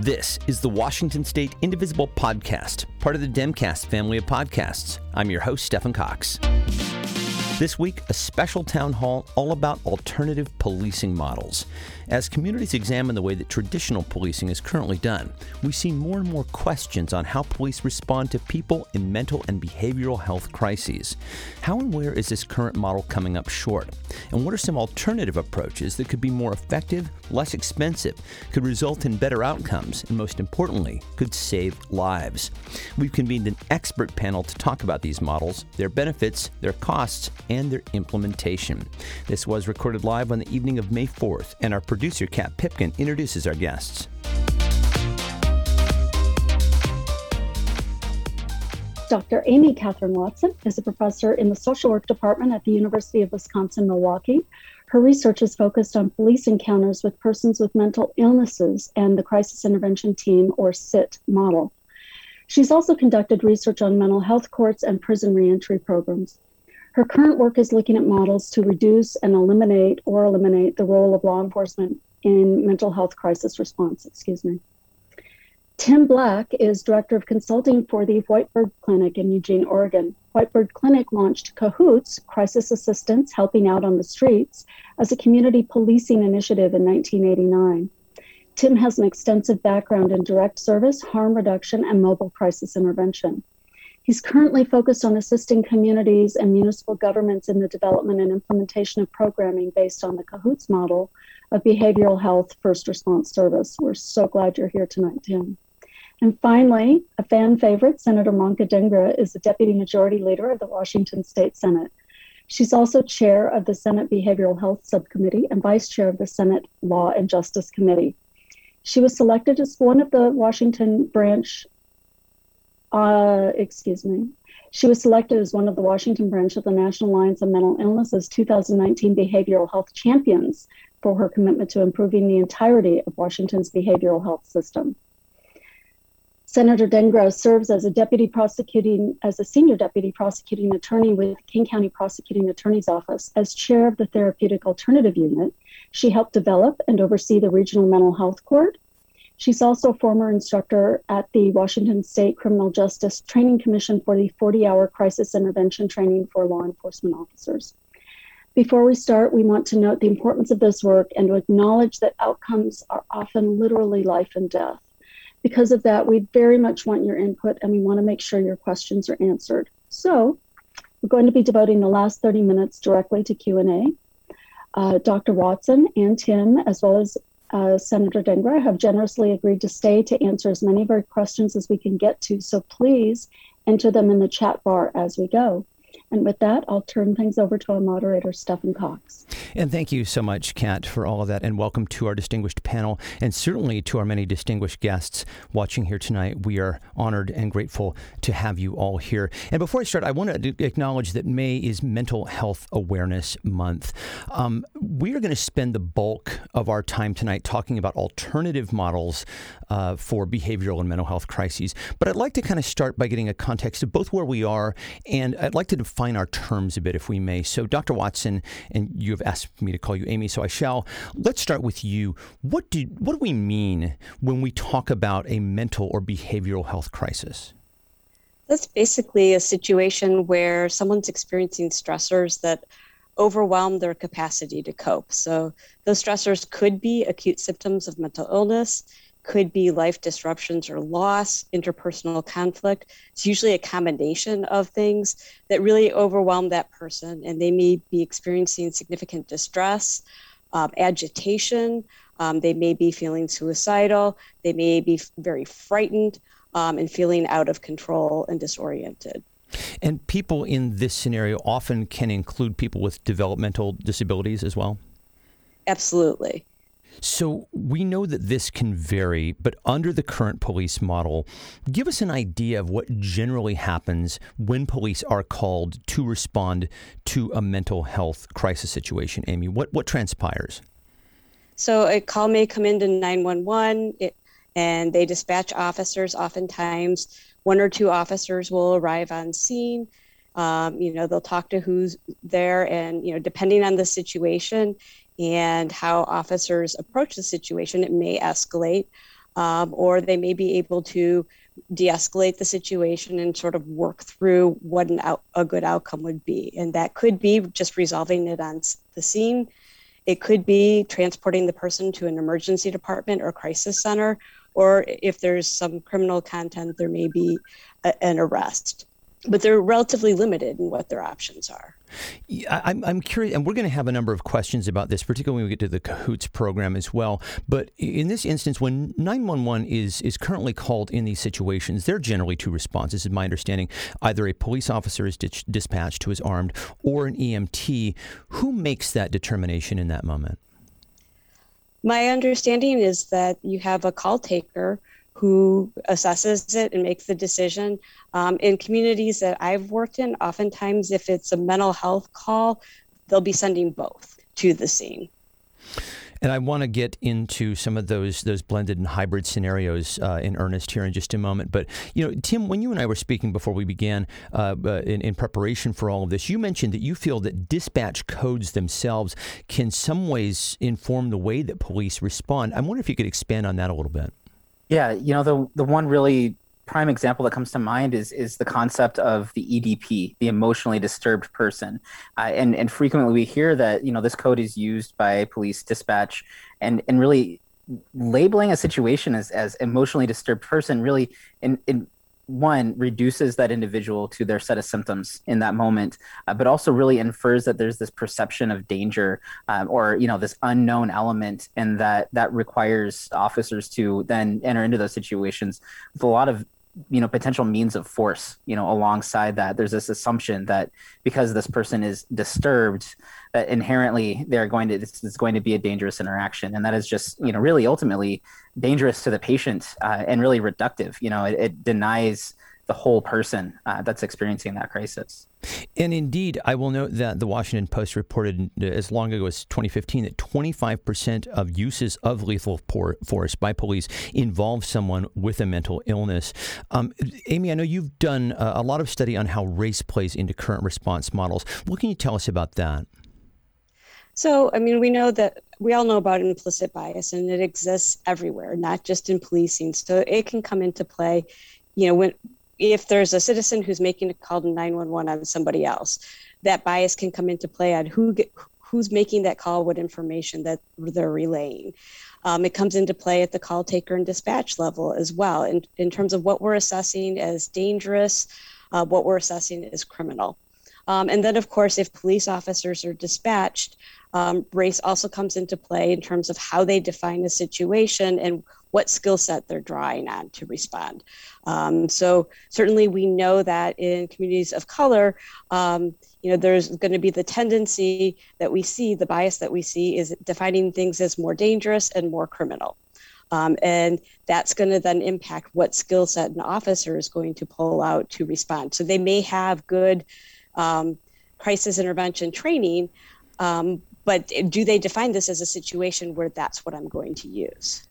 This is the Washington State Indivisible Podcast, part of the Demcast family of podcasts. I'm your host, Stephen Cox. This week, a special town hall all about alternative policing models. As communities examine the way that traditional policing is currently done, we see more and more questions on how police respond to people in mental and behavioral health crises. How and where is this current model coming up short? And what are some alternative approaches that could be more effective, less expensive, could result in better outcomes, and most importantly, could save lives? We've convened an expert panel to talk about these models, their benefits, their costs, and their implementation. This was recorded live on the evening of May 4th, and our producer, Kat Pipkin, introduces our guests. Dr. Amy Catherine Watson is a professor in the social work department at the University of Wisconsin Milwaukee. Her research is focused on police encounters with persons with mental illnesses and the Crisis Intervention Team, or CIT, model. She's also conducted research on mental health courts and prison reentry programs. Her current work is looking at models to reduce and eliminate or eliminate the role of law enforcement in mental health crisis response. Excuse me. Tim Black is director of consulting for the Whitebird Clinic in Eugene, Oregon. Whitebird Clinic launched Cahoots, Crisis Assistance Helping Out on the Streets, as a community policing initiative in 1989. Tim has an extensive background in direct service, harm reduction, and mobile crisis intervention. He's currently focused on assisting communities and municipal governments in the development and implementation of programming based on the Cahoots model of behavioral health first response service. We're so glad you're here tonight, Tim. And finally, a fan favorite, Senator Manka Dhingra, is the Deputy Majority Leader of the Washington State Senate. She's also chair of the Senate Behavioral Health Subcommittee and vice chair of the Senate Law and Justice Committee. She was selected as one of the Washington branch uh, excuse me. She was selected as one of the Washington branch of the National Alliance of Mental Illnesses 2019 Behavioral Health Champions for her commitment to improving the entirety of Washington's behavioral health system. Senator Dhingra serves as a deputy prosecuting, as a senior deputy prosecuting attorney with King County Prosecuting Attorney's Office. As chair of the Therapeutic Alternative Unit, she helped develop and oversee the Regional Mental Health Court She's also a former instructor at the Washington State Criminal Justice Training Commission for the 40 hour crisis intervention training for law enforcement officers. Before we start, we want to note the importance of this work and to acknowledge that outcomes are often literally life and death. Because of that, we very much want your input and we want to make sure your questions are answered. So, we're going to be devoting the last 30 minutes directly to Q&A. Uh, Dr. Watson and Tim, as well as uh, Senator Dhingra have generously agreed to stay to answer as many of our questions as we can get to. So please enter them in the chat bar as we go. And with that, I'll turn things over to our moderator, Stephen Cox. And thank you so much, Kat, for all of that. And welcome to our distinguished panel and certainly to our many distinguished guests watching here tonight. We are honored and grateful to have you all here. And before I start, I want to acknowledge that May is Mental Health Awareness Month. Um, we are going to spend the bulk of our time tonight talking about alternative models uh, for behavioral and mental health crises. But I'd like to kind of start by getting a context of both where we are and I'd like to define our terms a bit, if we may. So, Dr. Watson, and you have asked me to call you Amy, so I shall. Let's start with you. What do what do we mean when we talk about a mental or behavioral health crisis? That's basically a situation where someone's experiencing stressors that overwhelm their capacity to cope. So, those stressors could be acute symptoms of mental illness could be life disruptions or loss, interpersonal conflict. It's usually a combination of things that really overwhelm that person, and they may be experiencing significant distress, um, agitation. Um, they may be feeling suicidal. They may be very frightened um, and feeling out of control and disoriented. And people in this scenario often can include people with developmental disabilities as well? Absolutely. So we know that this can vary, but under the current police model, give us an idea of what generally happens when police are called to respond to a mental health crisis situation. Amy, what, what transpires? So a call may come into 911 it, and they dispatch officers. Oftentimes, one or two officers will arrive on scene. Um, you know, they'll talk to who's there, and you know, depending on the situation, and how officers approach the situation, it may escalate. um, or they may be able to de-escalate the situation and sort of work through what out, a good outcome would be. And that could be just resolving it on the scene. It could be transporting the person to an emergency department or crisis center or if there's some criminal content there may be a, an arrest but they're relatively limited in what their options are. Yeah, I'm, I'm curious, and we're going to have a number of questions about this, particularly when we get to the Cahoots program as well. But in this instance, when 911 is is currently called in these situations, there are generally two responses, is my understanding. Either a police officer is dis- dispatched who is armed, or an EMT. Who makes that determination in that moment? My understanding is that you have a call taker who assesses it and makes the decision. Um, in communities that I've worked in, oftentimes if it's a mental health call, they'll be sending both to the scene. And I want to get into some of those those blended and hybrid scenarios uh, in earnest here in just a moment. But you know, Tim, when you and I were speaking before we began uh, uh, in, in, preparation for all of this, you mentioned that you feel that dispatch codes themselves can some ways inform the way that police respond. I wonder if you could expand on that a little bit. Yeah, you know the the one really prime example that comes to mind is is the concept of the EDP, the emotionally disturbed person, uh, and and frequently we hear that you know this code is used by police dispatch, and and really labeling a situation as as emotionally disturbed person really in in one reduces that individual to their set of symptoms in that moment uh, but also really infers that there's this perception of danger um, or you know this unknown element and that that requires officers to then enter into those situations. With a lot of you know potential means of force you know alongside that there's this assumption that because this person is disturbed that inherently they're going to this is going to be a dangerous interaction. And that is just you know really ultimately dangerous to the patient uh, and really reductive. You know it, it denies the whole person uh, that's experiencing that crisis. And indeed, I will note that the Washington Post reported as long ago as 2015 that 25% of uses of lethal force by police involve someone with a mental illness. Um, Amy, I know you've done a lot of study on how race plays into current response models. What can you tell us about that? So, I mean, we know that we all know about implicit bias and it exists everywhere, not just in policing. So it can come into play, you know, when if there's a citizen who's making a call to 911 on somebody else, that bias can come into play on who get, who's making that call, what information that they're relaying. Um, it comes into play at the call taker and dispatch level as well, in, in terms of what we're assessing as dangerous, uh, what we're assessing as criminal. Um, and then, of course, if police officers are dispatched, um, race also comes into play in terms of how they define a situation and what skill set they're drawing on to respond. Um, so certainly we know that in communities of color, um, you know, there's going to be the tendency that we see, the bias that we see is defining things as more dangerous and more criminal. Um, and that's going to then impact what skill set an officer is going to pull out to respond. So they may have good um, crisis intervention training, um, but do they define this as a situation where that's what I'm going to use?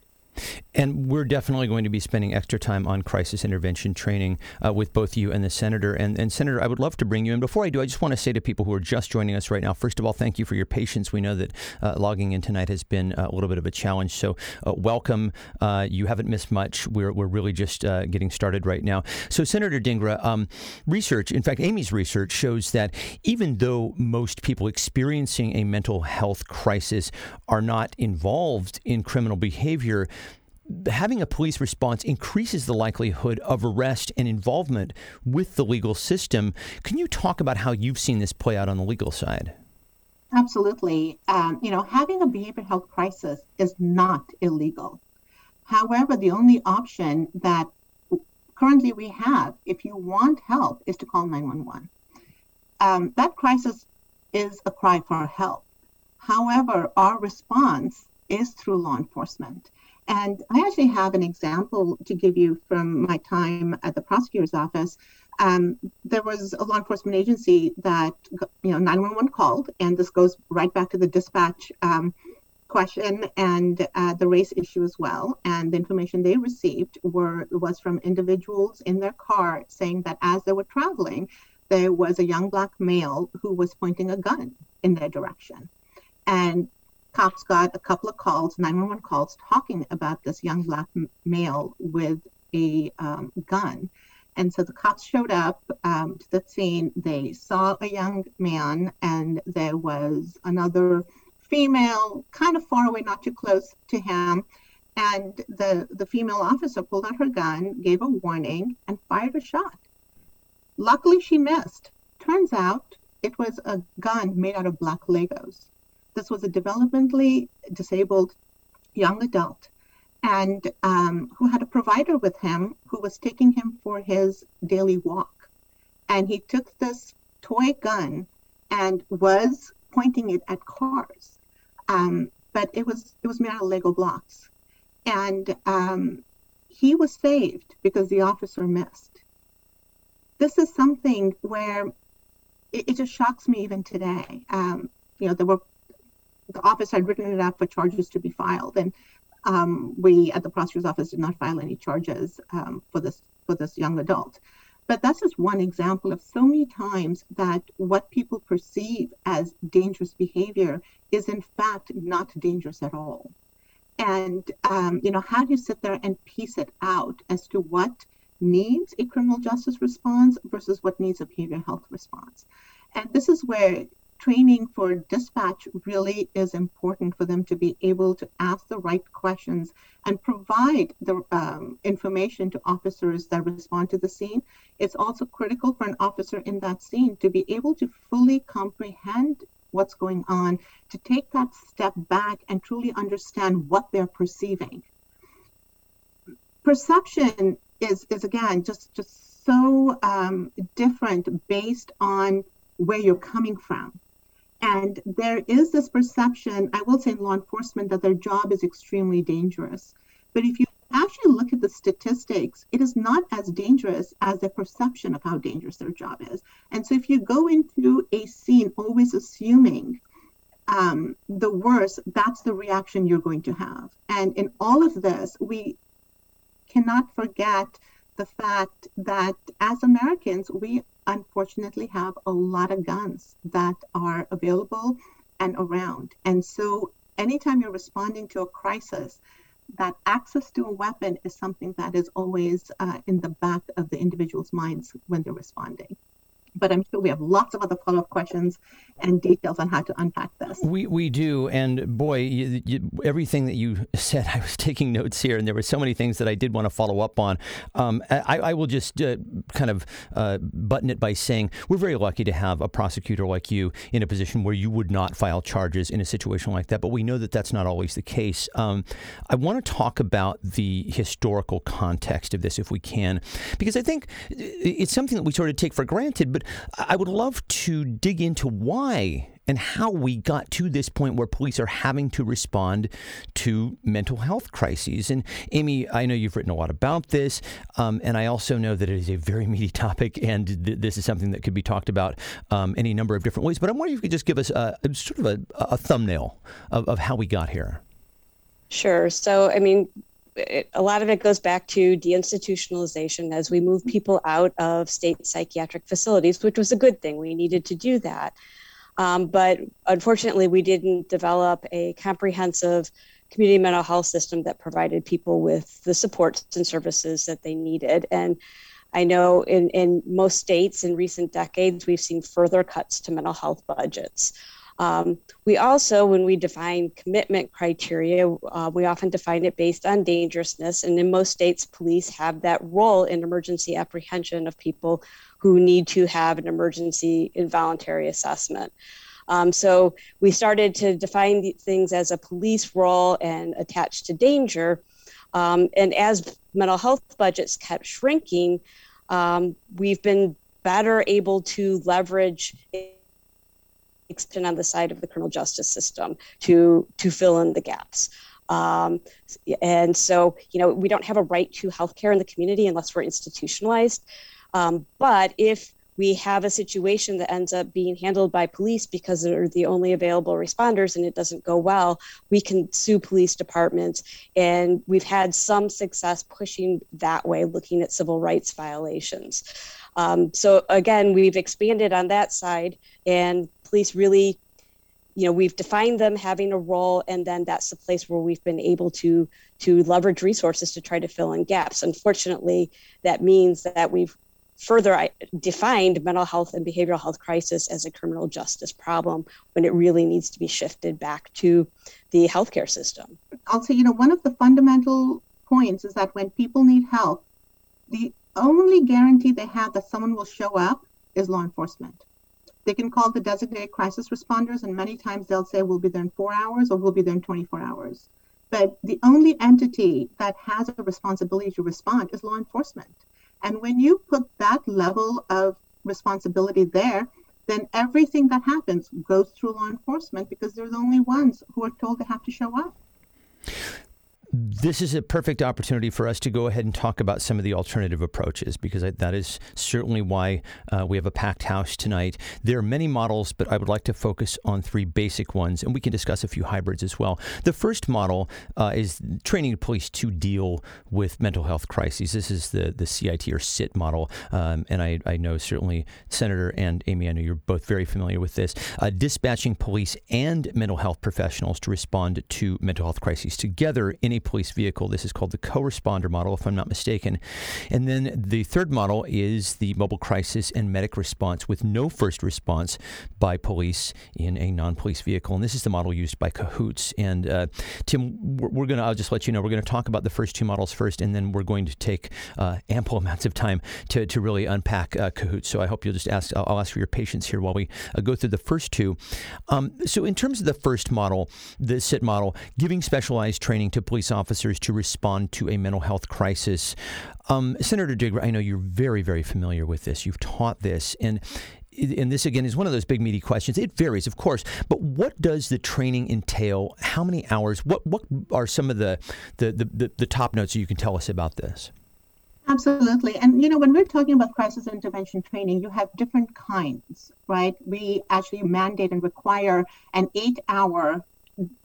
And we're definitely going to be spending extra time on crisis intervention training uh, with both you and the senator. And, and, Senator, I would love to bring you in. Before I do, I just want to say to people who are just joining us right now, first of all, thank you for your patience. We know that uh, logging in tonight has been a little bit of a challenge. So, uh, welcome. Uh, you haven't missed much. We're, we're really just uh, getting started right now. So, Senator Dhingra, um, research, in fact, Amy's research shows that even though most people experiencing a mental health crisis are not involved in criminal behavior, having a police response increases the likelihood of arrest and involvement with the legal system. Can you talk about how you've seen this play out on the legal side? Absolutely. Um, you know, having a behavioral health crisis is not illegal. However, the only option that currently we have, if you want help, is to call 911. Um, that crisis is a cry for help. However, our response is through law enforcement. And I actually have an example to give you from my time at the prosecutor's office. Um, there was a law enforcement agency that, you know, 911 called, and this goes right back to the dispatch um, question and uh, the race issue as well. And the information they received were was from individuals in their car saying that as they were traveling, there was a young black male who was pointing a gun in their direction. And cops got a couple of calls, 911 calls, talking about this young black male with a um, gun. And so the cops showed up um, to the scene. They saw a young man, and there was another female kind of far away, not too close to him. And the, the female officer pulled out her gun, gave a warning, and fired a shot. Luckily, she missed. Turns out it was a gun made out of black Legos. This was a developmentally disabled young adult and um, who had a provider with him who was taking him for his daily walk. And he took this toy gun and was pointing it at cars. Um, but it was it was made out of Lego blocks. And um, he was saved because the officer missed. This is something where it, it just shocks me even today. Um, you know, there were the office had written it up for charges to be filed, and um, we at the prosecutor's office did not file any charges um, for this for this young adult. But that's just one example of so many times that what people perceive as dangerous behavior is in fact not dangerous at all. And um, you know, how do you sit there and piece it out as to what needs a criminal justice response versus what needs a behavioral health response? And this is where training for dispatch really is important for them to be able to ask the right questions and provide the um, information to officers that respond to the scene. It's also critical for an officer in that scene to be able to fully comprehend what's going on, to take that step back and truly understand what they're perceiving. Perception is, is again just, just so um, different based on where you're coming from. And there is this perception, I will say in law enforcement, that their job is extremely dangerous. But if you actually look at the statistics, it is not as dangerous as the perception of how dangerous their job is. And so if you go into a scene always assuming um, the worst, that's the reaction you're going to have. And in all of this, we cannot forget the fact that as Americans, we unfortunately have a lot of guns that are available and around. And so anytime you're responding to a crisis, that access to a weapon is something that is always uh, in the back of the individual's minds when they're responding but I'm sure we have lots of other follow up questions and details on how to unpack this. We we do, and boy, you, you, everything that you said, I was taking notes here, and there were so many things that I did want to follow up on. Um, I, I, will just uh, kind of uh, button it by saying we're very lucky to have a prosecutor like you in a position where you would not file charges in a situation like that, but we know that that's not always the case. Um, I want to talk about the historical context of this, if we can, because I think it's something that we sort of take for granted, but I would love to dig into why and how we got to this point where police are having to respond to mental health crises. And Amy, I know you've written a lot about this, um, and I also know that it is a very meaty topic, and th- this is something that could be talked about um, any number of different ways. But I'm wondering if you could just give us a, a sort of a, a thumbnail of, of how we got here. Sure. So, I mean, it, a lot of it goes back to deinstitutionalization as we move people out of state psychiatric facilities, which was a good thing. We needed to do that. Um, but unfortunately, we didn't develop a comprehensive community mental health system that provided people with the supports and services that they needed. And I know in, in most states in recent decades, we've seen further cuts to mental health budgets. Um, we also, when we define commitment criteria, uh, we often define it based on dangerousness. And in most states, police have that role in emergency apprehension of people who need to have an emergency involuntary assessment. Um, so we started to define things as a police role and attached to danger. Um, and as mental health budgets kept shrinking, um, we've been better able to leverage extend on the side of the criminal justice system to to fill in the gaps. Um, and so, you know, we don't have a right to healthcare in the community unless we're institutionalized. Um, but if we have a situation that ends up being handled by police because they're the only available responders and it doesn't go well, we can sue police departments. And we've had some success pushing that way, looking at civil rights violations. Um, so again, we've expanded on that side, and police really you know we've defined them having a role and then that's the place where we've been able to to leverage resources to try to fill in gaps unfortunately that means that we've further defined mental health and behavioral health crisis as a criminal justice problem when it really needs to be shifted back to the healthcare system. I'll say, you know, one of the fundamental points is that when people need help, the only guarantee they have that someone will show up is law enforcement. They can call the designated crisis responders, and many times they'll say, We'll be there in four hours or we'll be there in 24 hours. But the only entity that has a responsibility to respond is law enforcement. And when you put that level of responsibility there, then everything that happens goes through law enforcement because they're the only ones who are told they have to show up this is a perfect opportunity for us to go ahead and talk about some of the alternative approaches because that is certainly why uh, we have a packed house tonight. There are many models, but I would like to focus on three basic ones, and we can discuss a few hybrids as well. The first model uh, is training police to deal with mental health crises. This is the, the CIT or SIT model, um, and I, I, know certainly Senator and Amy, I know you're both very familiar with this. Uh, dispatching police and mental health professionals to respond to mental health crises together in a police vehicle. This is called the co responder model, if I'm not mistaken. And then the third model is the mobile crisis and medic response with no first response by police in a non police vehicle. And this is the model used by Cahoots. And uh, Tim, we're, we're going to, I'll just let you know, we're going to talk about the first two models first, and then we're going to take uh, ample amounts of time to, to really unpack uh, Cahoots. So I hope you'll just ask, I'll, I'll ask for your patience here while we uh, go through the first two. Um, so, in terms of the first model, the CIT model, giving specialized training to police officers to respond to a mental health crisis. Um, Senator Dhingra, I know you're very, very familiar with this. You've taught this, and and this again is one of those big meaty questions. It varies, of course, but what does the training entail? How many hours? What what are some of the the, the, the top notes you can tell us about this? Absolutely. And, you know, when we're talking about crisis intervention training, you have different kinds, right? We actually mandate and require an eight hour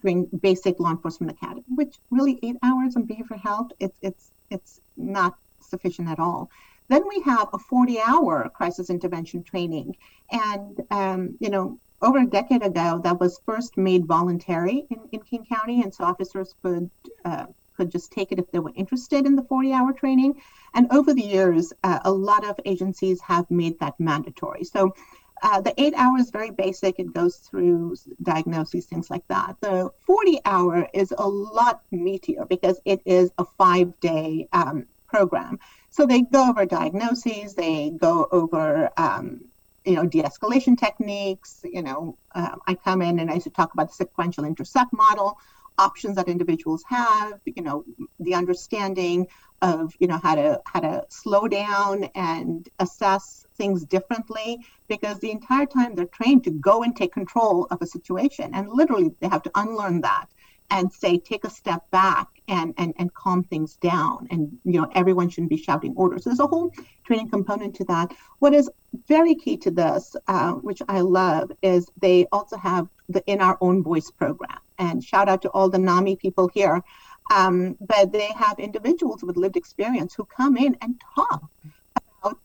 during basic law enforcement academy, which really eight hours on behavioral health, it's it's it's not sufficient at all. Then we have a 40-hour crisis intervention training, and um, you know, over a decade ago, that was first made voluntary in, in King County, and so officers could uh, could just take it if they were interested in the 40-hour training. And over the years, uh, a lot of agencies have made that mandatory. So uh, the eight hour is very basic. It goes through diagnoses, things like that. The 40 hour is a lot meatier because it is a five day um, program. So they go over diagnoses, they go over, um, you know, de-escalation techniques. You know, uh, I come in and I used to talk about the sequential intercept model, options that individuals have, you know, the understanding of, you know, how to how to slow down and assess things differently because the entire time they're trained to go and take control of a situation and literally they have to unlearn that and say take a step back and and, and calm things down. And you know everyone shouldn't be shouting orders. So there's a whole training component to that. What is very key to this uh, which i love is they also have the in our own voice program. And shout out to all the NAMI people here um, but they have individuals with lived experience who come in and talk about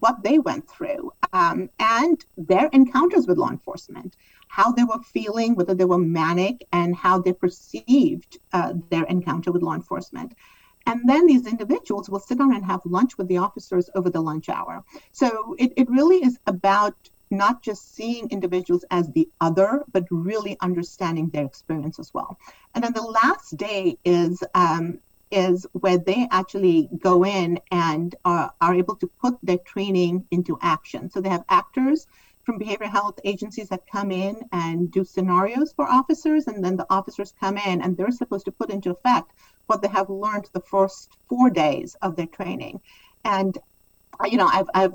what they went through um, and their encounters with law enforcement, how they were feeling, whether they were manic, and how they perceived uh, their encounter with law enforcement. And then these individuals will sit down and have lunch with the officers over the lunch hour. So it, it really is about not just seeing individuals as the other, but really understanding their experience as well. And then the last day is um, is where they actually go in and are, are able to put their training into action. So they have actors from behavioral health agencies that come in and do scenarios for officers, and then the officers come in and they're supposed to put into effect what they have learned the first four days of their training. And you know, I've, I've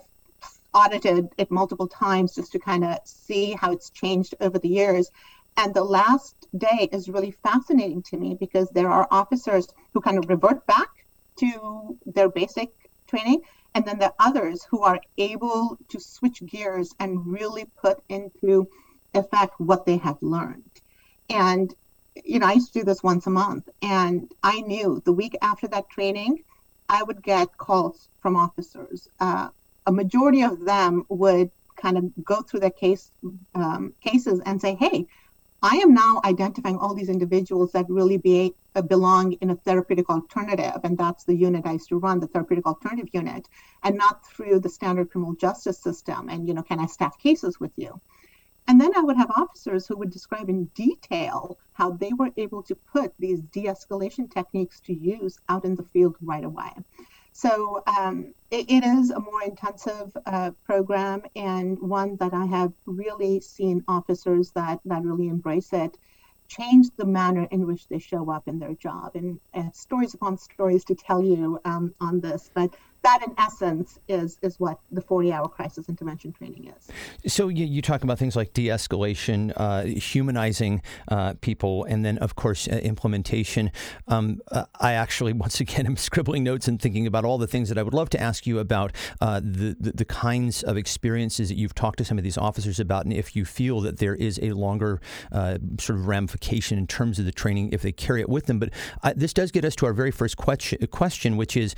audited it multiple times just to kind of see how it's changed over the years. And the last day is really fascinating to me because there are officers who kind of revert back to their basic training. And then there are others who are able to switch gears and really put into effect what they have learned. And, you know, I used to do this once a month. And I knew the week after that training, I would get calls from officers. Uh, a majority of them would kind of go through their case um, cases and say, "Hey, I am now identifying all these individuals that really be, uh, belong in a therapeutic alternative, and that's the unit I used to run, the therapeutic alternative unit, and not through the standard criminal justice system. And you know, can I staff cases with you? And then I would have officers who would describe in detail how they were able to put these de-escalation techniques to use out in the field right away. So um, it, it is a more intensive uh, program and one that I have really seen officers that, that really embrace it change the manner in which they show up in their job. And, and stories upon stories to tell you um, on this, but that in essence is is what the 40 hour crisis intervention training is. So you, you talk about things like de-escalation uh, humanizing uh, people and then of course uh, implementation. Um, uh, i actually once again am scribbling notes and thinking about all the things that i would love to ask you about uh, the, the, the kinds of experiences that you've talked to some of these officers about and if you feel that there is a longer uh, sort of ramification in terms of the training if they carry it with them. But this does get us to our very first question, question which is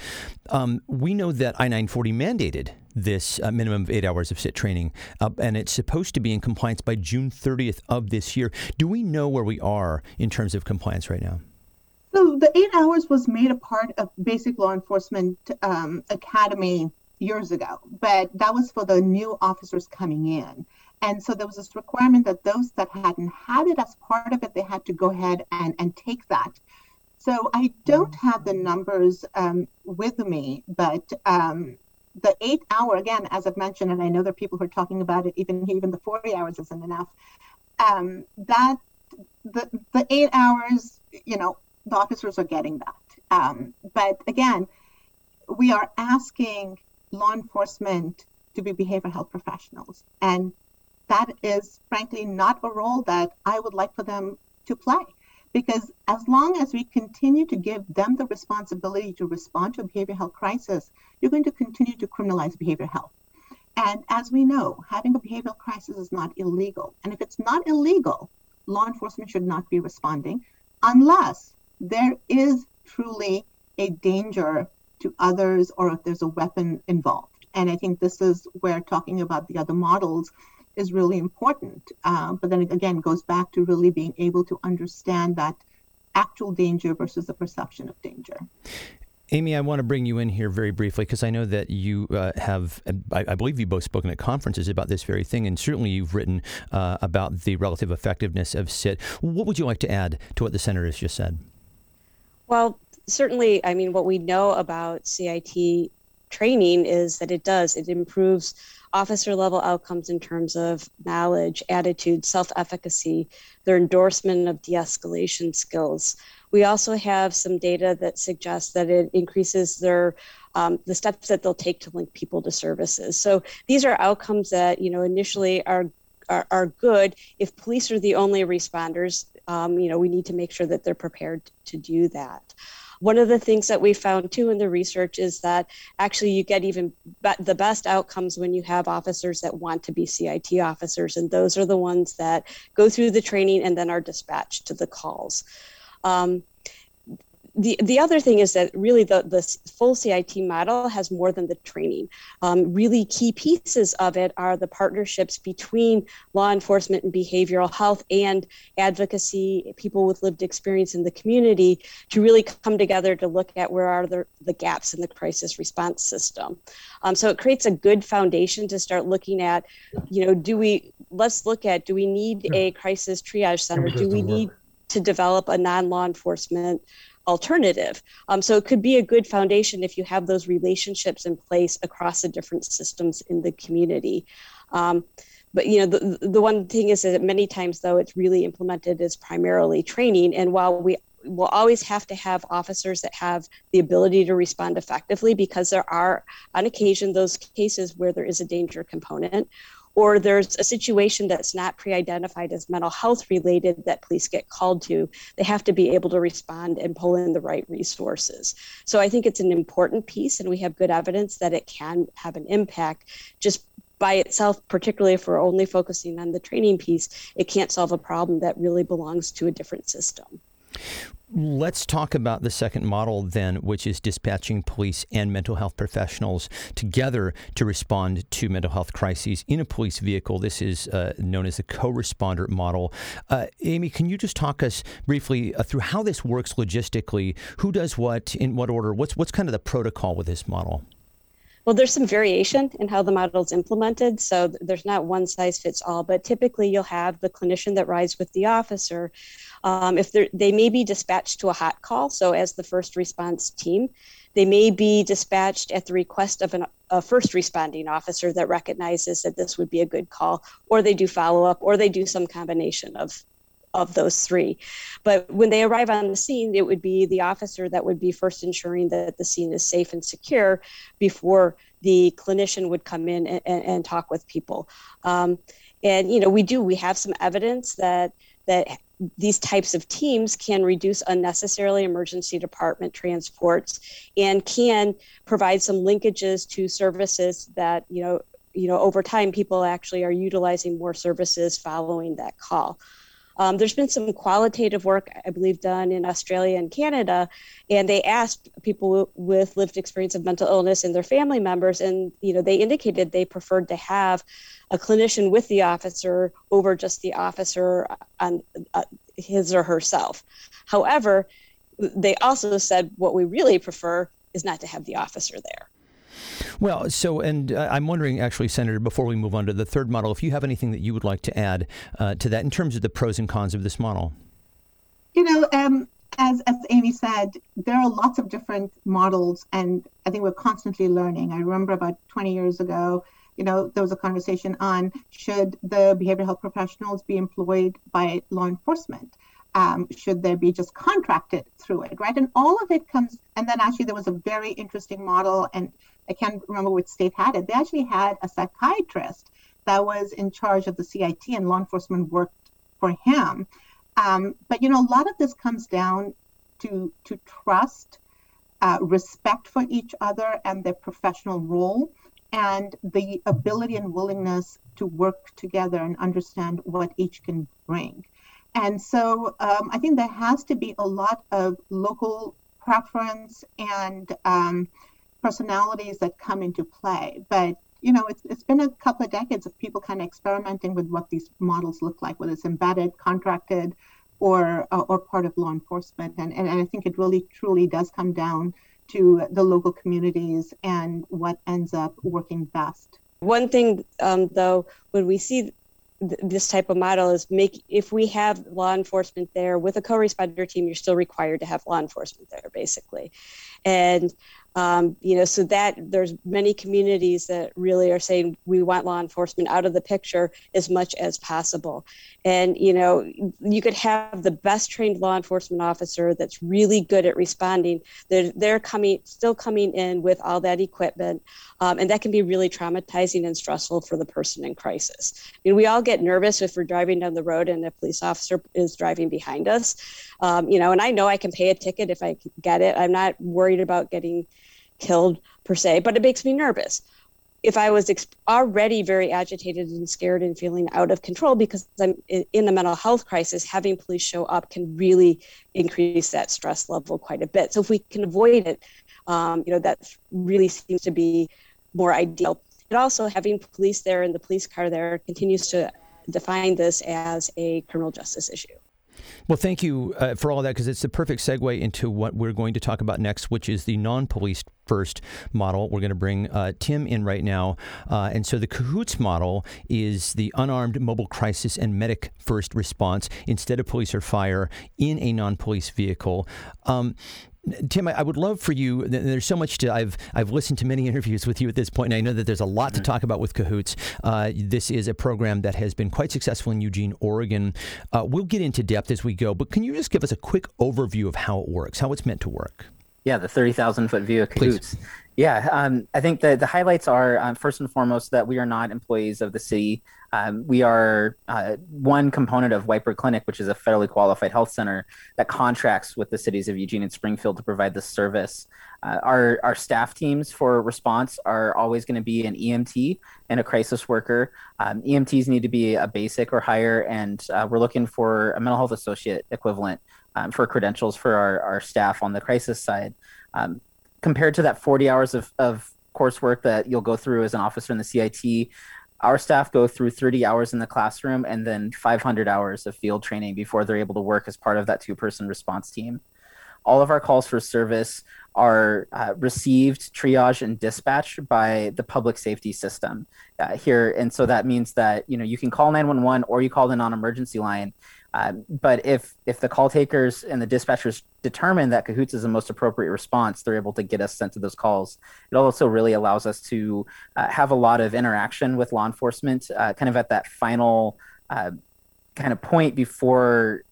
um, we know that I 940 mandated this uh, minimum of eight hours of CIT training, uh, and it's supposed to be in compliance by June 30th of this year. Do we know where we are in terms of compliance right now? So the eight hours was made a part of basic law enforcement um, academy years ago, but that was for the new officers coming in. And so there was this requirement that those that hadn't had it as part of it, they had to go ahead and, and take that. So I don't have the numbers um, with me, but um, the eight hour again, as I've mentioned, and I know there are people who are talking about it. Even even the forty hours isn't enough. Um, that the the eight hours, you know, the officers are getting that. Um, but again, we are asking law enforcement to be behavioral health professionals, and that is frankly not a role that I would like for them to play. Because as long as we continue to give them the responsibility to respond to a behavioral health crisis, you're going to continue to criminalize behavioral health. And as we know, having a behavioral crisis is not illegal. And if it's not illegal, law enforcement should not be responding unless there is truly a danger to others or if there's a weapon involved. And I think this is where talking about the other models is really important. Uh, but then again, goes back to really being able to understand that actual danger versus the perception of danger. Amy, I want to bring you in here very briefly because I know that you uh, have, I, I, believe you've both spoken at conferences about this very thing, and certainly you've written uh, about the relative effectiveness of CIT. What would you like to add to what the senator has just said? Well, certainly, I mean, what we know about CIT training is that it does, it improves officer level outcomes in terms of knowledge, attitude, self efficacy, their endorsement of de escalation skills. We also have some data that suggests that it increases their um, the steps that they'll take to link people to services. So these are outcomes that you know initially are are, are good. If police are the only responders, um, you know we need to make sure that they're prepared to do that. One of the things that we found too in the research is that actually you get even be- the best outcomes when you have officers that want to be CIT officers, and those are the ones that go through the training and then are dispatched to the calls. Um, the, the other thing is that really the, the full CIT model has more than the training. Um, really key pieces of it are the partnerships between law enforcement and behavioral health and advocacy, people with lived experience in the community to really come together to look at where are the, the gaps in the crisis response system. Um, so it creates a good foundation to start looking at, you know, do we, let's look at, do we need a crisis triage center? Do we need to develop a non-law enforcement alternative. Um, so it could be a good foundation if you have those relationships in place across the different systems in the community. Um, but you know the, the one thing is that many times though it's really implemented as primarily training and while we will always have to have officers that have the ability to respond effectively because there are on occasion those cases where there is a danger component or there's a situation that's not pre-identified as mental health related that police get called to they have to be able to respond and pull in the right resources. So i think it's an important piece and we have good evidence that it can have an impact. Just by itself particularly if we're only focusing on the training piece it can't solve a problem that really belongs to a different system let's talk about the second model then, which is dispatching police and mental health professionals together to respond to mental health crises in a police vehicle. This is uh, known as the co-responder model. Uh, Amy, can you just talk us briefly uh, through how this works logistically? Who does what in what order? What's what's kind of the protocol with this model? Well, there's some variation in how the model is implemented. So there's not one size fits all, but typically you'll have the clinician that rides with the officer. Um, if they may be dispatched to a hot call, so as the first response team, they may be dispatched at the request of an, a first responding officer that recognizes that this would be a good call, or they do follow up, or they do some combination of of those three. But when they arrive on the scene, it would be the officer that would be first ensuring that the scene is safe and secure before the clinician would come in and, and, and talk with people. Um, and you know, we do we have some evidence that that these types of teams can reduce unnecessarily emergency department transports and can provide some linkages to services that you know you know over time people actually are utilizing more services following that call. Um, there's been some qualitative work, I believe, done in Australia and Canada, and they asked people with lived experience of mental illness and their family members, and you know they indicated they preferred to have a clinician with the officer over just the officer on uh, his or herself. However, they also said what we really prefer is not to have the officer there. Well, so, and uh, I'm wondering, actually, Senator, before we move on to the third model, if you have anything that you would like to add uh, to that in terms of the pros and cons of this model. You know, um, as as Amy said, there are lots of different models, and I think we're constantly learning. I remember about 20 years ago, you know, there was a conversation on should the behavioral health professionals be employed by law enforcement. Um, should they be just contracted through it, right? And all of it comes, and then actually there was a very interesting model, and I can't remember which state had it. They actually had a psychiatrist that was in charge of the CIT, and law enforcement worked for him. Um, but you know, a lot of this comes down to to trust, uh, respect for each other and their professional role, and the ability and willingness to work together and understand what each can bring. And so, um, I think there has to be a lot of local preference and um, personalities that come into play. But you know, it's it's been a couple of decades of people kind of experimenting with what these models look like, whether it's embedded, contracted, or uh, or part of law enforcement. And, and and I think it really truly does come down to the local communities and what ends up working best. One thing, um, though, when we see th- this type of model is make if we have law enforcement there with a co-responder team, you're still required to have law enforcement there, basically, and um, you know so that there's many communities that really are saying we want law enforcement out of the picture as much as possible. And you know you could have the best trained law enforcement officer that's really good at responding. They're, they're coming still coming in with all that equipment um, and that can be really traumatizing and stressful for the person in crisis. I mean, we all get nervous if we're driving down the road and a police officer is driving behind us um, you know and i know i can pay a ticket if i get it i'm not worried about getting killed per se, but it makes me nervous. If I was ex- already very agitated and scared and feeling out of control because I'm in a mental health crisis, having police show up can really increase that stress level quite a bit. So if we can avoid it, um, you know, that really seems to be more ideal. And also having police there and the police car there continues to define this as a criminal justice issue. Well, thank you uh, for all that because it's the perfect segue into what we're going to talk about next, which is the non police first model. We're going to bring uh, Tim in right now. Uh, and so the CAHOOTS model is the unarmed mobile crisis and medic first response instead of police or fire in a non police vehicle. Um, Tim, I would love for you. There's so much to. I've I've listened to many interviews with you at this point, and I know that there's a lot to talk about with Cahoots. Uh, this is a program that has been quite successful in Eugene, Oregon. Uh, we'll get into depth as we go, but can you just give us a quick overview of how it works, how it's meant to work? Yeah, the thirty thousand foot view of Cahoots. Yeah, um, I think the, the highlights are um, first and foremost that we are not employees of the city. Um, we are uh, one component of White Bird Clinic, which is a federally qualified health center that contracts with the cities of Eugene and Springfield to provide this service. Uh, our, our staff teams for response are always going to be an EMT and a crisis worker. Um, EMTs need to be a basic or higher, and uh, we're looking for a mental health associate equivalent um, for credentials for our, our staff on the crisis side. Um, compared to that 40 hours of, of coursework that you'll go through as an officer in the CIT, our staff go through 30 hours in the classroom and then 500 hours of field training before they're able to work as part of that two person response team. All of our calls for service are uh, received, triaged, and dispatched by the public safety system uh, here. And so that means that you know you can call 911 or you call the non-emergency line, um, but if if the call takers and the dispatchers determine that Cahoots is the most appropriate response, they're able to get us sent to those calls. It also really allows us to uh, have a lot of interaction with law enforcement, uh, kind of at that final uh, kind of point before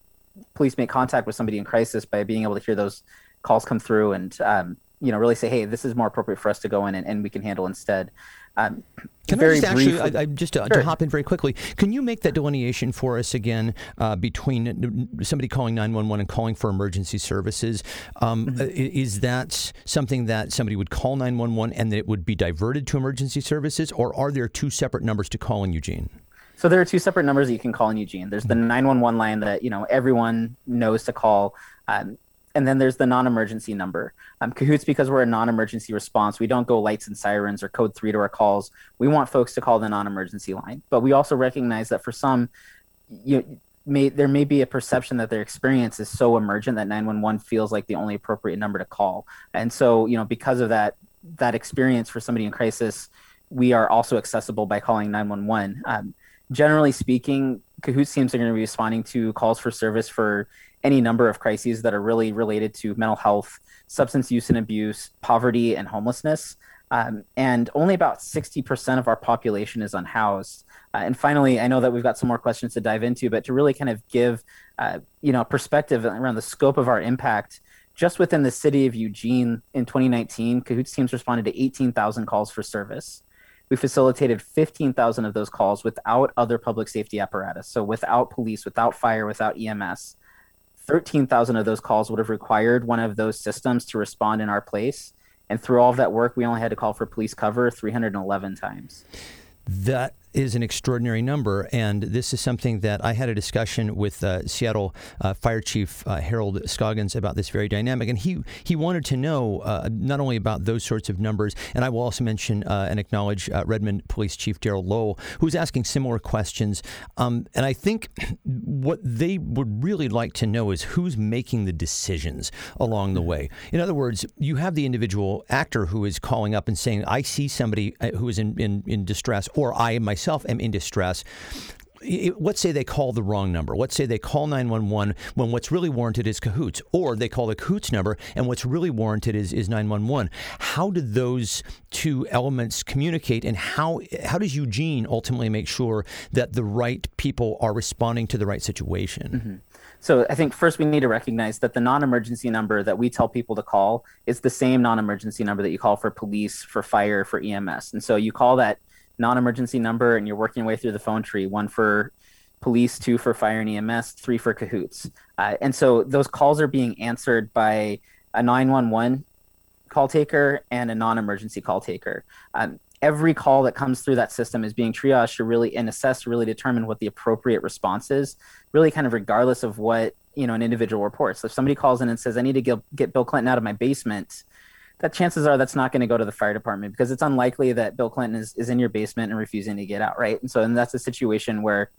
police make contact with somebody in crisis by being able to hear those calls come through and um, you know really say, hey, this is more appropriate for us to go in and, and we can handle instead. Um, can I just actually, I, I just uh, sure. to hop in very quickly, can you make that delineation for us again uh, between somebody calling 911 and calling for emergency services? Um, mm-hmm. Is that something that somebody would call 911 and that it would be diverted to emergency services, or are there two separate numbers to call in Eugene? So there are two separate numbers that you can call in Eugene. There's the 911 line that you know everyone knows to call. Um, and then there's the non-emergency number. Um, Cahoots, because we're a non-emergency response, we don't go lights and sirens or code three to our calls. We want folks to call the non-emergency line, but we also recognize that for some, you may there may be a perception that their experience is so emergent that 911 feels like the only appropriate number to call. And so, you know, because of that that experience for somebody in crisis, we are also accessible by calling 911. Um, generally speaking, Cahoots teams are going to be responding to calls for service for any number of crises that are really related to mental health, substance use and abuse, poverty, and homelessness. Um, and only about 60% of our population is unhoused. Uh, and finally, I know that we've got some more questions to dive into, but to really kind of give, uh, you know, perspective around the scope of our impact, just within the city of Eugene in 2019, Cahoots teams responded to 18,000 calls for service. We facilitated 15,000 of those calls without other public safety apparatus, so without police, without fire, without EMS. 13,000 of those calls would have required one of those systems to respond in our place. And through all of that work, we only had to call for police cover 311 times. That is an extraordinary number, and this is something that I had a discussion with uh, Seattle uh, Fire Chief uh, Harold Scoggins about this very dynamic, and he he wanted to know uh, not only about those sorts of numbers, and I will also mention uh, and acknowledge uh, Redmond Police Chief Darrell Lowe, who's asking similar questions, um, and I think what they would really like to know is who's making the decisions along the way. In other words, you have the individual actor who is calling up and saying, "I see somebody who is in in, in distress," or I myself myself am in distress let's say they call the wrong number. Let's say they call 911 when what's really warranted is Cahoots, or they call the Cahoots number and what's really warranted is, is 911. How do those two elements communicate, and how how does Eugene ultimately make sure that the right people are responding to the right situation? Mm-hmm. So I think first we need to recognize that the non-emergency number that we tell people to call is the same non-emergency number that you call for police, for fire, for EMS. And so you call that non-emergency number and you're working your way through the phone tree one for police two for fire and ems three for cahoots. Uh, and so those calls are being answered by a 911 call taker and a non-emergency call taker. Um, every call that comes through that system is being triaged to really and assessed to really determine what the appropriate response is really kind of regardless of what you know an individual reports. So if somebody calls in and says i need to get, get bill clinton out of my basement that chances are that's not going to go to the fire department because it's unlikely that Bill Clinton is, is in your basement and refusing to get out, right? And so, and that's a situation where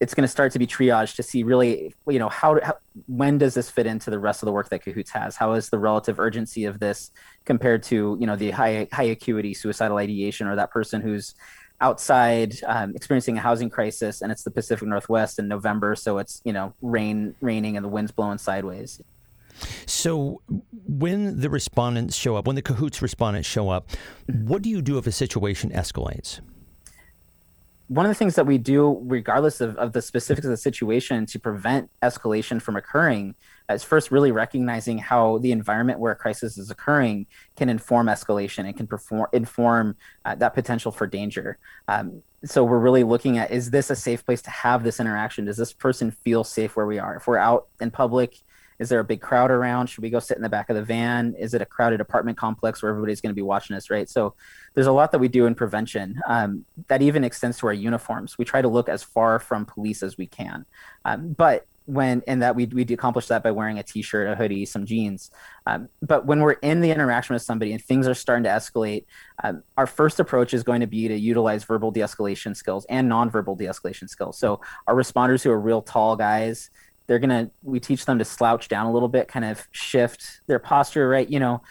it's going to start to be triaged to see really, you know, how, how, when does this fit into the rest of the work that Cahoots has? How is the relative urgency of this compared to, you know, the high high acuity suicidal ideation or that person who's outside um, experiencing a housing crisis and it's the Pacific Northwest in November, so it's you know rain raining and the wind's blowing sideways. So, when the respondents show up, when the cahoots respondents show up, what do you do if a situation escalates? one of the things that we do, regardless of, of the specifics of the situation, to prevent escalation from occurring, is first really recognizing how the environment where a crisis is occurring can inform escalation and can perform, inform uh, that potential for danger. Um, so we're really looking at is this a safe place to have this interaction? Does this person feel safe where we are? If we're out in public, is there a big crowd around? Should we go sit in the back of the van? Is it a crowded apartment complex where everybody's going to be watching us, right? So there's a lot that we do in prevention um, that even extends to our uniforms. We try to look as far from police as we can. Um, but when and that we we accomplish that by wearing a t-shirt, a hoodie, some jeans. Um, but when we're in the interaction with somebody and things are starting to escalate, um, our first approach is going to be to utilize verbal de-escalation skills and non-verbal de-escalation skills. So our responders who are real tall guys, they're gonna we teach them to slouch down a little bit, kind of shift their posture, right? You know,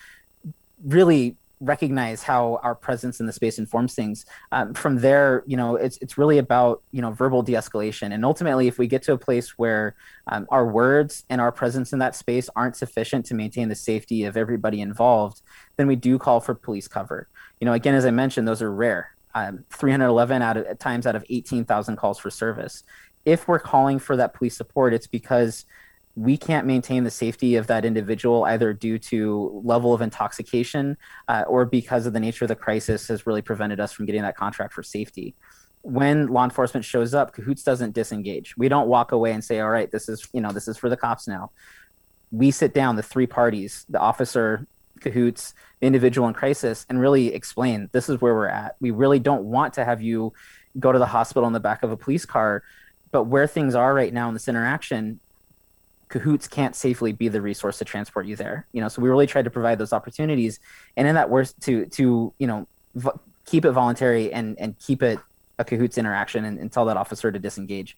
really recognize how our presence in the space informs things. Um, from there, you know, it's it's really about you know verbal de-escalation, and ultimately, if we get to a place where um, our words and our presence in that space aren't sufficient to maintain the safety of everybody involved, then we do call for police cover. You know, again, as I mentioned, those are rare. Um, 311 out of times out of 18,000 calls for service. If we're calling for that police support, it's because we can't maintain the safety of that individual either due to level of intoxication uh, or because of the nature of the crisis has really prevented us from getting that contract for safety. When law enforcement shows up cahoots doesn't disengage. We don't walk away and say all right this is you know this is for the cops now. We sit down the three parties the officer cahoots the individual in crisis and really explain this is where we're at. We really don't want to have you go to the hospital in the back of a police car but where things are right now in this interaction cahoots can't safely be the resource to transport you there you know so we really tried to provide those opportunities. And in that worst to to you know keep it voluntary and and keep it a cahoots interaction and, and tell that officer to disengage.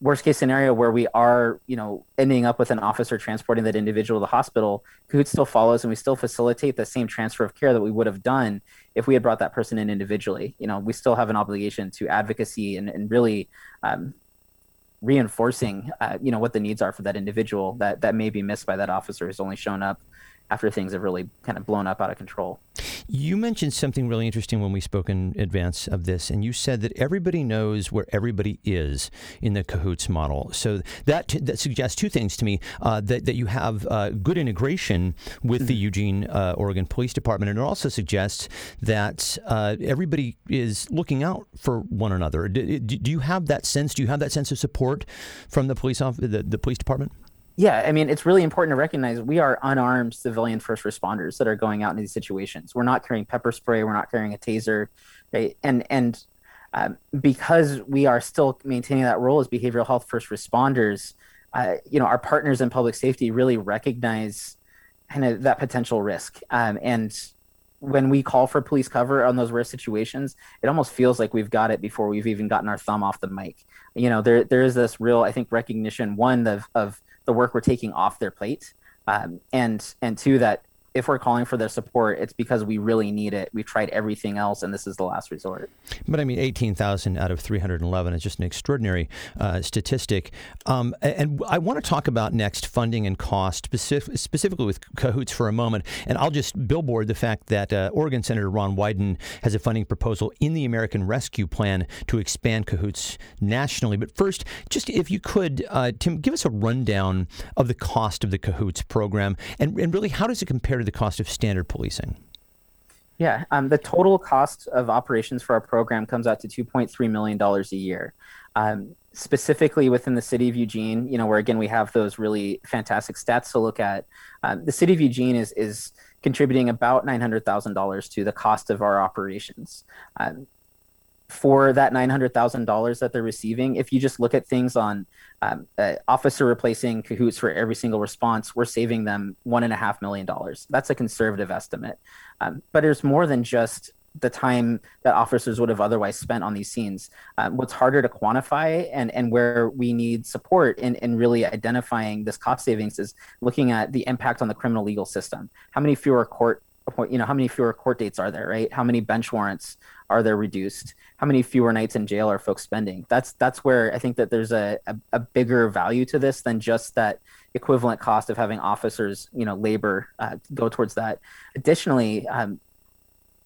Worst case scenario where we are you know ending up with an officer transporting that individual to the hospital cahoots still follows and we still facilitate the same transfer of care that we would have done if we had brought that person in individually. You know we still have an obligation to advocacy and, and really um, reinforcing uh, you know what the needs are for that individual that that may be missed by that officer who's only shown up after things have really kind of blown up out of control. You mentioned something really interesting when we spoke in advance of this, and you said that everybody knows where everybody is in the cahoots model. So that that suggests two things to me: uh, that that you have uh, good integration with mm-hmm. the Eugene, uh, Oregon Police Department, and it also suggests that uh, everybody is looking out for one another. Do, do, you have that sense? Do you have that sense of support from the police off the, the police department? Yeah, I mean, it's really important to recognize we are unarmed civilian first responders that are going out in these situations. We're not carrying pepper spray, we're not carrying a taser, right? And and um, because we are still maintaining that role as behavioral health first responders, uh, you know, our partners in public safety really recognize kind of that potential risk. Um, and when we call for police cover on those rare situations, it almost feels like we've got it before we've even gotten our thumb off the mic. You know, there there is this real, I think, recognition one of of the work we're taking off their plate, um, and and two that if we're calling for their support, it's because we really need it. We've tried everything else, and this is the last resort. But I mean, 18,000 out of 311 is just an extraordinary uh, statistic. Um, and I want to talk about next funding and cost, specific, specifically with Cahoots for a moment. And I'll just billboard the fact that uh, Oregon Senator Ron Wyden has a funding proposal in the American Rescue Plan to expand Cahoots nationally. But first, just if you could, uh, Tim, give us a rundown of the cost of the Cahoots program and, and really how does it compare to the cost of standard policing? Yeah, um, the total cost of operations for our program comes out to $2.3 million a year. Um, specifically within the city of Eugene, you know, where again we have those really fantastic stats to look at. Um, the city of Eugene is is contributing about nine hundred thousand dollars to the cost of our operations. Um, for that $900,000 that they're receiving, if you just look at things on um, uh, officer replacing cahoots for every single response, we're saving them one and a half million dollars. That's a conservative estimate. Um, but there's more than just the time that officers would have otherwise spent on these scenes. Um, what's harder to quantify and, and where we need support in, in really identifying this cost savings is looking at the impact on the criminal legal system. How many fewer court you know how many fewer court dates are there right? How many bench warrants are there reduced? How many fewer nights in jail are folks spending? That's that's where i think that there's a, a, a bigger value to this than just that equivalent cost of having officers you know labor uh, go towards that. Additionally um,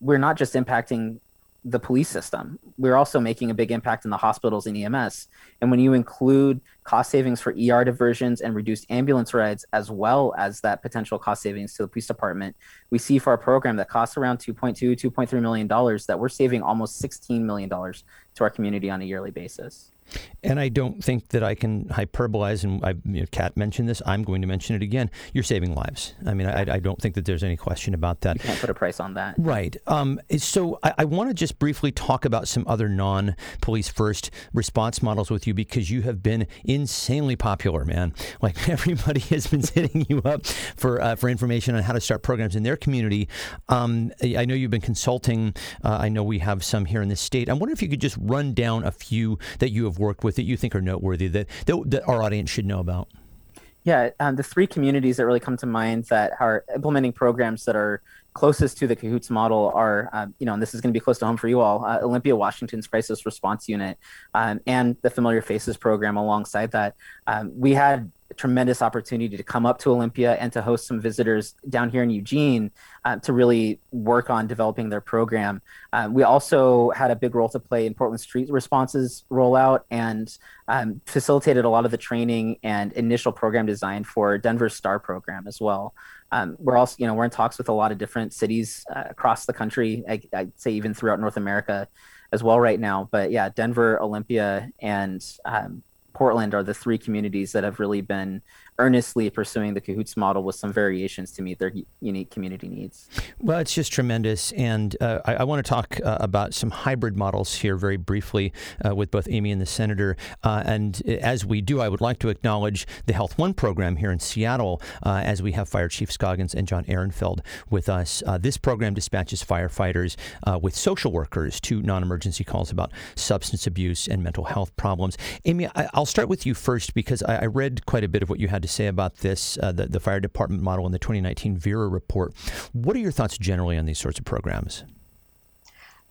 we're not just impacting the police system. We're also making a big impact in the hospitals and EMS. And when you include cost savings for ER diversions and reduced ambulance rides, as well as that potential cost savings to the police department, we see for our program that costs around 2.2, 2.3 million dollars that we're saving almost 16 million dollars to our community on a yearly basis. And I don't think that I can hyperbolize, and I, you know, Kat mentioned this. I'm going to mention it again. You're saving lives. I mean, I, I don't think that there's any question about that. You can't put a price on that. Right. Um, so I, I want to just briefly talk about some other non-police first response models with you because you have been insanely popular, man. Like everybody has been hitting you up for uh, for information on how to start programs in their community. Um, I know you've been consulting. Uh, I know we have some here in the state. I wonder if you could just run down a few that you have worked with that you think are noteworthy that, that, that our audience should know about? Yeah, um, the three communities that really come to mind that are implementing programs that are closest to the Cahoots model are, uh, you know, and this is going to be close to home for you all, uh, Olympia, Washington's Crisis Response Unit, um, and the Familiar Faces program alongside that. Um, we had tremendous opportunity to come up to Olympia and to host some visitors down here in Eugene uh, to really work on developing their program. Uh, we also had a big role to play in Portland Street Responses rollout and um, facilitated a lot of the training and initial program design for Denver's STAR program as well. Um, we're also, you know, we're in talks with a lot of different cities uh, across the country. I, would say even throughout North America as well right now. But yeah, Denver, Olympia, and um, Portland are the three communities that have really been earnestly pursuing the Cahoots model with some variations to meet their unique community needs. Well, it's just tremendous. And uh, I, I, want to talk uh, about some hybrid models here very briefly uh, with both Amy and the Senator. Uh, and as we do, I would like to acknowledge the Health One program here in Seattle uh, as we have Fire Chief Scoggins and John Ehrenfeld with us. Uh, this program dispatches firefighters with social workers to non emergency calls about substance abuse and mental health problems. Amy, I, will start with you first because I, I read quite a bit of what you had to say about this, uh, the, the fire department model in the 2019 VERA report. What are your thoughts generally on these sorts of programs?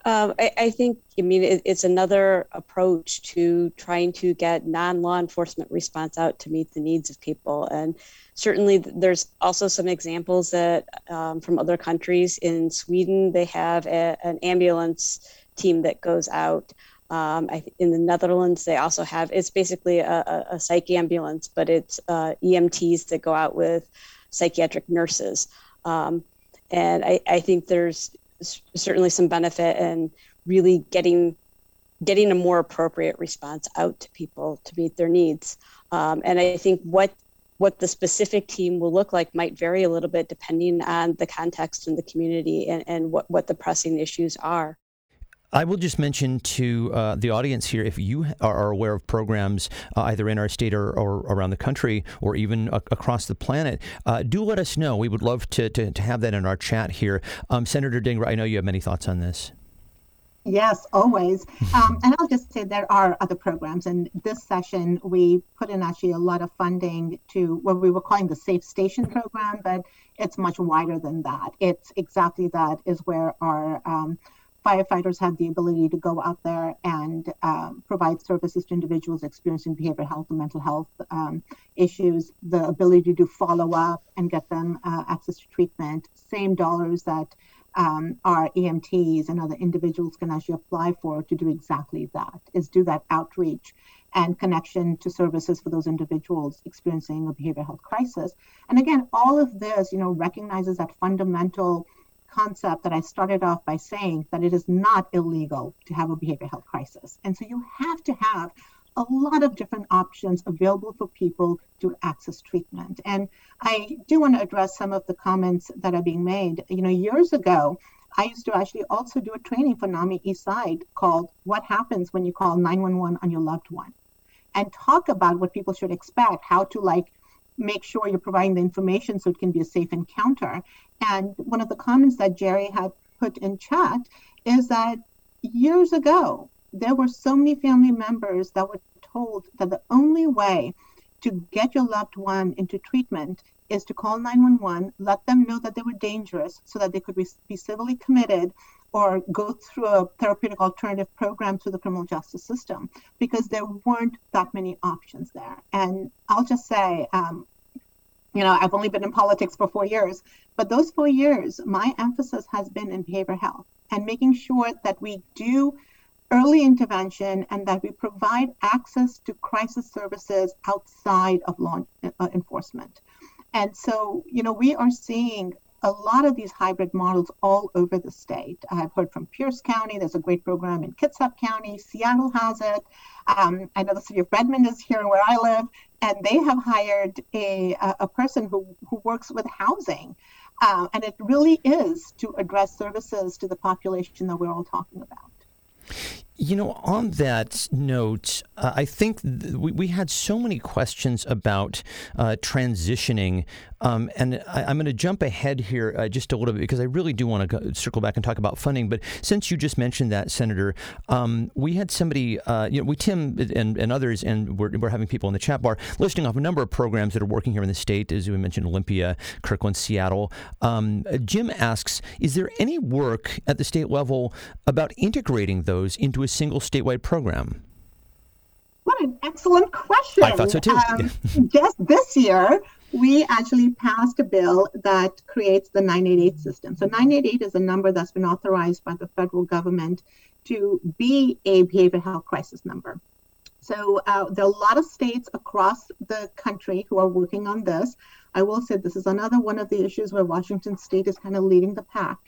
Um, I, I, think, I mean, it, it's another approach to trying to get non law enforcement response out to meet the needs of people. And certainly, there's also some examples that um, from other countries. In Sweden, they have a, an ambulance team that goes out. Um, I, in the Netherlands, they also have it's basically a, a, a psych ambulance, but it's uh, EMTs that go out with psychiatric nurses. Um, and I, I, think there's certainly some benefit in really getting getting a more appropriate response out to people to meet their needs. Um, and I think what what the specific team will look like might vary a little bit depending on the context and the community and, and what, what the pressing issues are. I will just mention to uh, the audience here if you are aware of programs uh, either in our state or, or, around the country or even a- across the planet, uh, do let us know. We would love to, to, to have that in our chat here. Um, Senator Dhingra, I know you have many thoughts on this. Yes, always. Um, and I'll just say there are other programs. And this session, we put in actually a lot of funding to what we were calling the Safe Station program, but it's much wider than that. It's exactly that is where our um, firefighters have the ability to go out there and um, provide services to individuals experiencing behavioral health and mental health um, issues, the ability to follow up and get them uh, access to treatment, same dollars that um, our EMTs and other individuals can actually apply for to do exactly that, is do that outreach and connection to services for those individuals experiencing a behavioral health crisis. And again, all of this, you know, recognizes that fundamental concept that I started off by saying that it is not illegal to have a behavioral health crisis. And so you have to have a lot of different options available for people to access treatment. And I do want to address some of the comments that are being made. You know, years ago, I used to actually also do a training for NAMI Eastside called What Happens When You Call 911 on Your Loved One and talk about what people should expect, how to like make sure you're providing the information so it can be a safe encounter. And one of the comments that Jerry had put in chat is that years ago, there were so many family members that were told that the only way to get your loved one into treatment is to call 911, let them know that they were dangerous so that they could be civilly committed or go through a therapeutic alternative program through the criminal justice system because there weren't that many options there. And I'll just say, um, you know, I've only been in politics for four years, but those four years, my emphasis has been in behavioral health. and making sure that we do early intervention and that we provide access to crisis services outside of law uh, enforcement. And so, you know, we are seeing a lot of these hybrid models all over the state. I've heard from Pierce County, there's a great program in Kitsap County, Seattle has it. Um, I know the city of Redmond is here where I live, and they have hired a, a person who, who works with housing. Uh, and it really is to address services to the population that we're all talking about. You know, on that note, uh, I think th- we, we, had so many questions about uh, transitioning, um, and I, am going to jump ahead here uh, just a little bit because I really do want to circle back and talk about funding. But since you just mentioned that, Senator, um, we had somebody, uh, you know, we Tim and, and others, and we're, we're having people in the chat bar listing off a number of programs that are working here in the state, as we mentioned, Olympia, Kirkland, Seattle. Um, Jim asks, is there any work at the state level about integrating those into a single statewide program? What an excellent question. I thought so too. Um, just this year, we actually passed a bill that creates the 988 system. So 988 is a number that's been authorized by the federal government to be a behavioral health crisis number. So uh, there are a lot of states across the country who are working on this. I will say this is another one of the issues where Washington State is kind of leading the pack.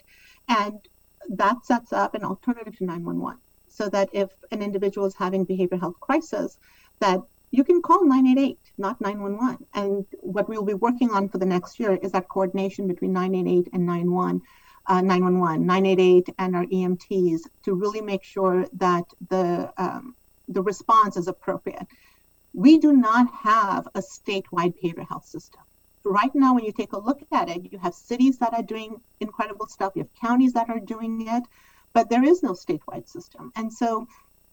And that sets up an alternative to 911 so that if an individual is having behavioral health crisis, that you can call 988, not 911. And what we'll be working on for the next year is that coordination between 988 and 91, uh, 911, 988, and our EMTs to really make sure that the um, the response is appropriate. We do not have a statewide behavioral health system. Right now, when you take a look at it, you have cities that are doing incredible stuff, you have counties that are doing it, but there is no statewide system. And so,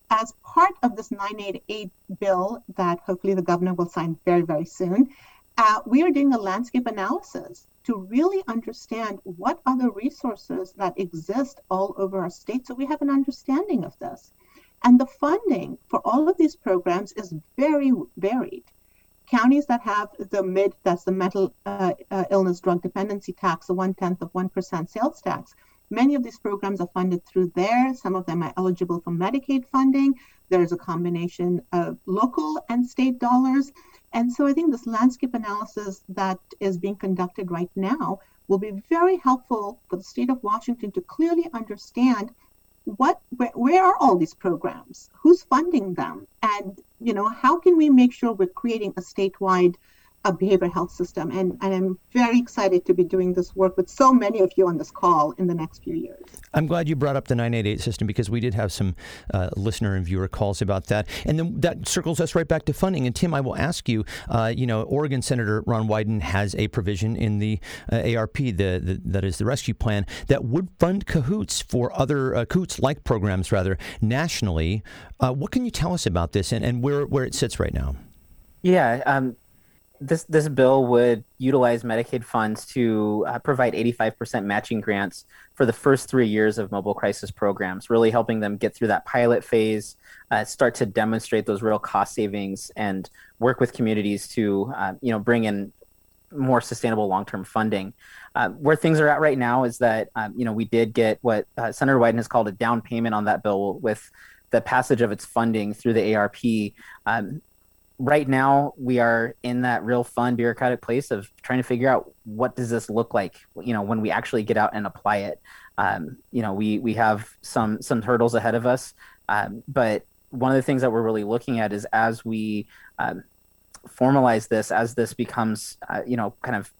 as part of this 988 bill that hopefully the governor will sign very, very soon, uh, we are doing a landscape analysis to really understand what other resources that exist all over our state so we have an understanding of this. And the funding for all of these programs is very varied. Counties that have the MID, that's the mental uh, uh, illness drug dependency tax, the one tenth of 1% sales tax, Many of these programs are funded through there. Some of them are eligible for Medicaid funding. There's a combination of local and state dollars. And so I think this landscape analysis that is being conducted right now will be very helpful for the state of Washington to clearly understand what where, where are all these programs who's funding them and you know how can we make sure we're creating a statewide a behavioral health system. And, and I'm very excited to be doing this work with so many of you on this call in the next few years. I'm glad you brought up the 988 system because we did have some uh, listener and viewer calls about that. And then that circles us right back to funding. And Tim, I will ask you, uh, you know, Oregon Senator Ron Wyden has a provision in the uh, ARP, the, the, that is the rescue plan, that would fund cahoots for other uh, cahoots like programs rather nationally. Uh, what can you tell us about this and, and where, where it sits right now? Yeah, um, this this bill would utilize Medicaid funds to uh, provide 85% matching grants for the first three years of mobile crisis programs, really helping them get through that pilot phase, uh, start to demonstrate those real cost savings, and work with communities to uh, you know bring in more sustainable long-term funding. Uh, where things are at right now is that um, you know we did get what uh, Senator Wyden has called a down payment on that bill with the passage of its funding through the ARP. Um, right now we are in that real fun bureaucratic place of trying to figure out what does this look like you know when we actually get out and apply it. Um, you know we we have some some hurdles ahead of us. Um, but one of the things that we're really looking at is as we um, formalize this as this becomes uh, you know kind of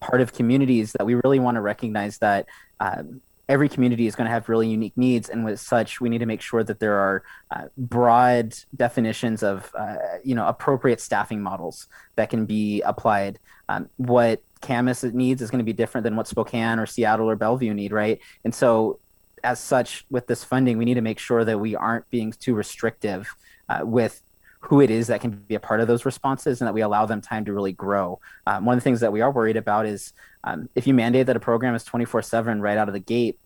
part of communities that we really want to recognize that um, every community is going to have really unique needs and with such we need to make sure that there are uh, broad definitions of uh, you know appropriate staffing models that can be applied. Um, what camas needs is going to be different than what spokane or seattle or bellevue need right? And so as such with this funding we need to make sure that we aren't being too restrictive uh, with who it is that can be a part of those responses and that we allow them time to really grow. Um, one of the things that we are worried about is um, if you mandate that a program is 24 7 right out of the gate,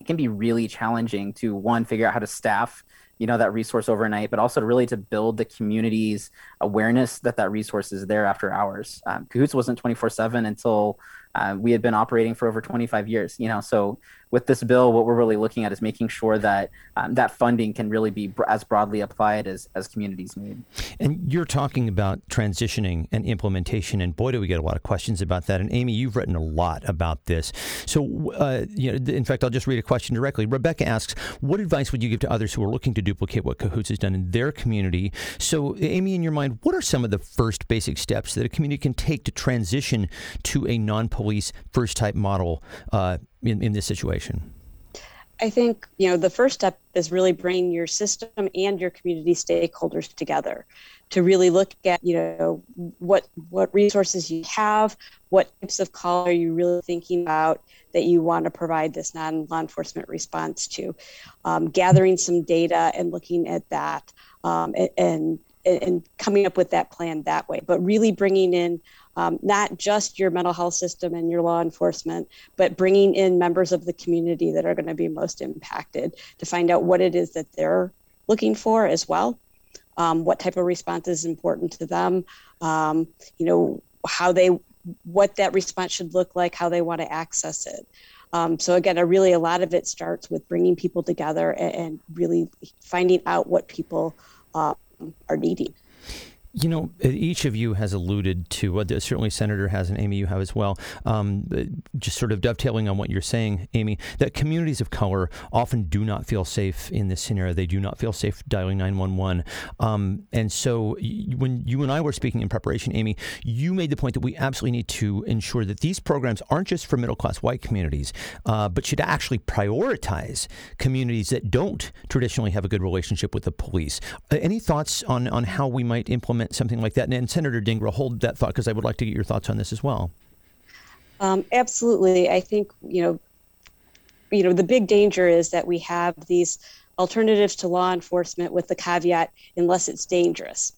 it can be really challenging to one, figure out how to staff you know that resource overnight but also really to build the community's awareness that that resource is there after hours um, cahoots wasn't 24 7 until uh, we had been operating for over 25 years. You know, so with this bill, what we're really looking at is making sure that um, that funding can really be br- as broadly applied as, as communities need. And you're talking about transitioning and implementation, and boy, do we get a lot of questions about that. And Amy, you've written a lot about this. So, uh, you know, in fact, I'll just read a question directly. Rebecca asks, "What advice would you give to others who are looking to duplicate what Cahoots has done in their community?" So, Amy, in your mind, what are some of the first basic steps that a community can take to transition to a non-police first type model uh, in, in this situation? I think you know the first step is really bringing your system and your community stakeholders together to really look at you know what what resources you have, what types of call are you really thinking about that you want to provide this non law enforcement response to, um, gathering some data and looking at that um, and, and and coming up with that plan that way, but really bringing in um, not just your mental health system and your law enforcement, but bringing in members of the community that are going to be most impacted to find out what it is that they're looking for as well. Um, what type of response is important to them? Um, you know, how they, what that response should look like, how they want to access it. Um, so again, a really a lot of it starts with bringing people together and, and really finding out what people uh, are needing. You know, each of you has alluded to, uh, certainly Senator has, and Amy, you have as well, um, just sort of dovetailing on what you're saying, Amy, that communities of color often do not feel safe in this scenario. They do not feel safe dialing 911. Um, and so when you and I were speaking in preparation, Amy, you made the point that we absolutely need to ensure that these programs aren't just for middle class white communities, uh, but should actually prioritize communities that don't traditionally have a good relationship with the police. Uh, any thoughts on, on how we might implement? Something like that? And, and Senator Dhingra, hold that thought because I would like to get your thoughts on this as well. Um, absolutely, I think you know, you know, the big danger is that we have these alternatives to law enforcement with the caveat unless it's dangerous.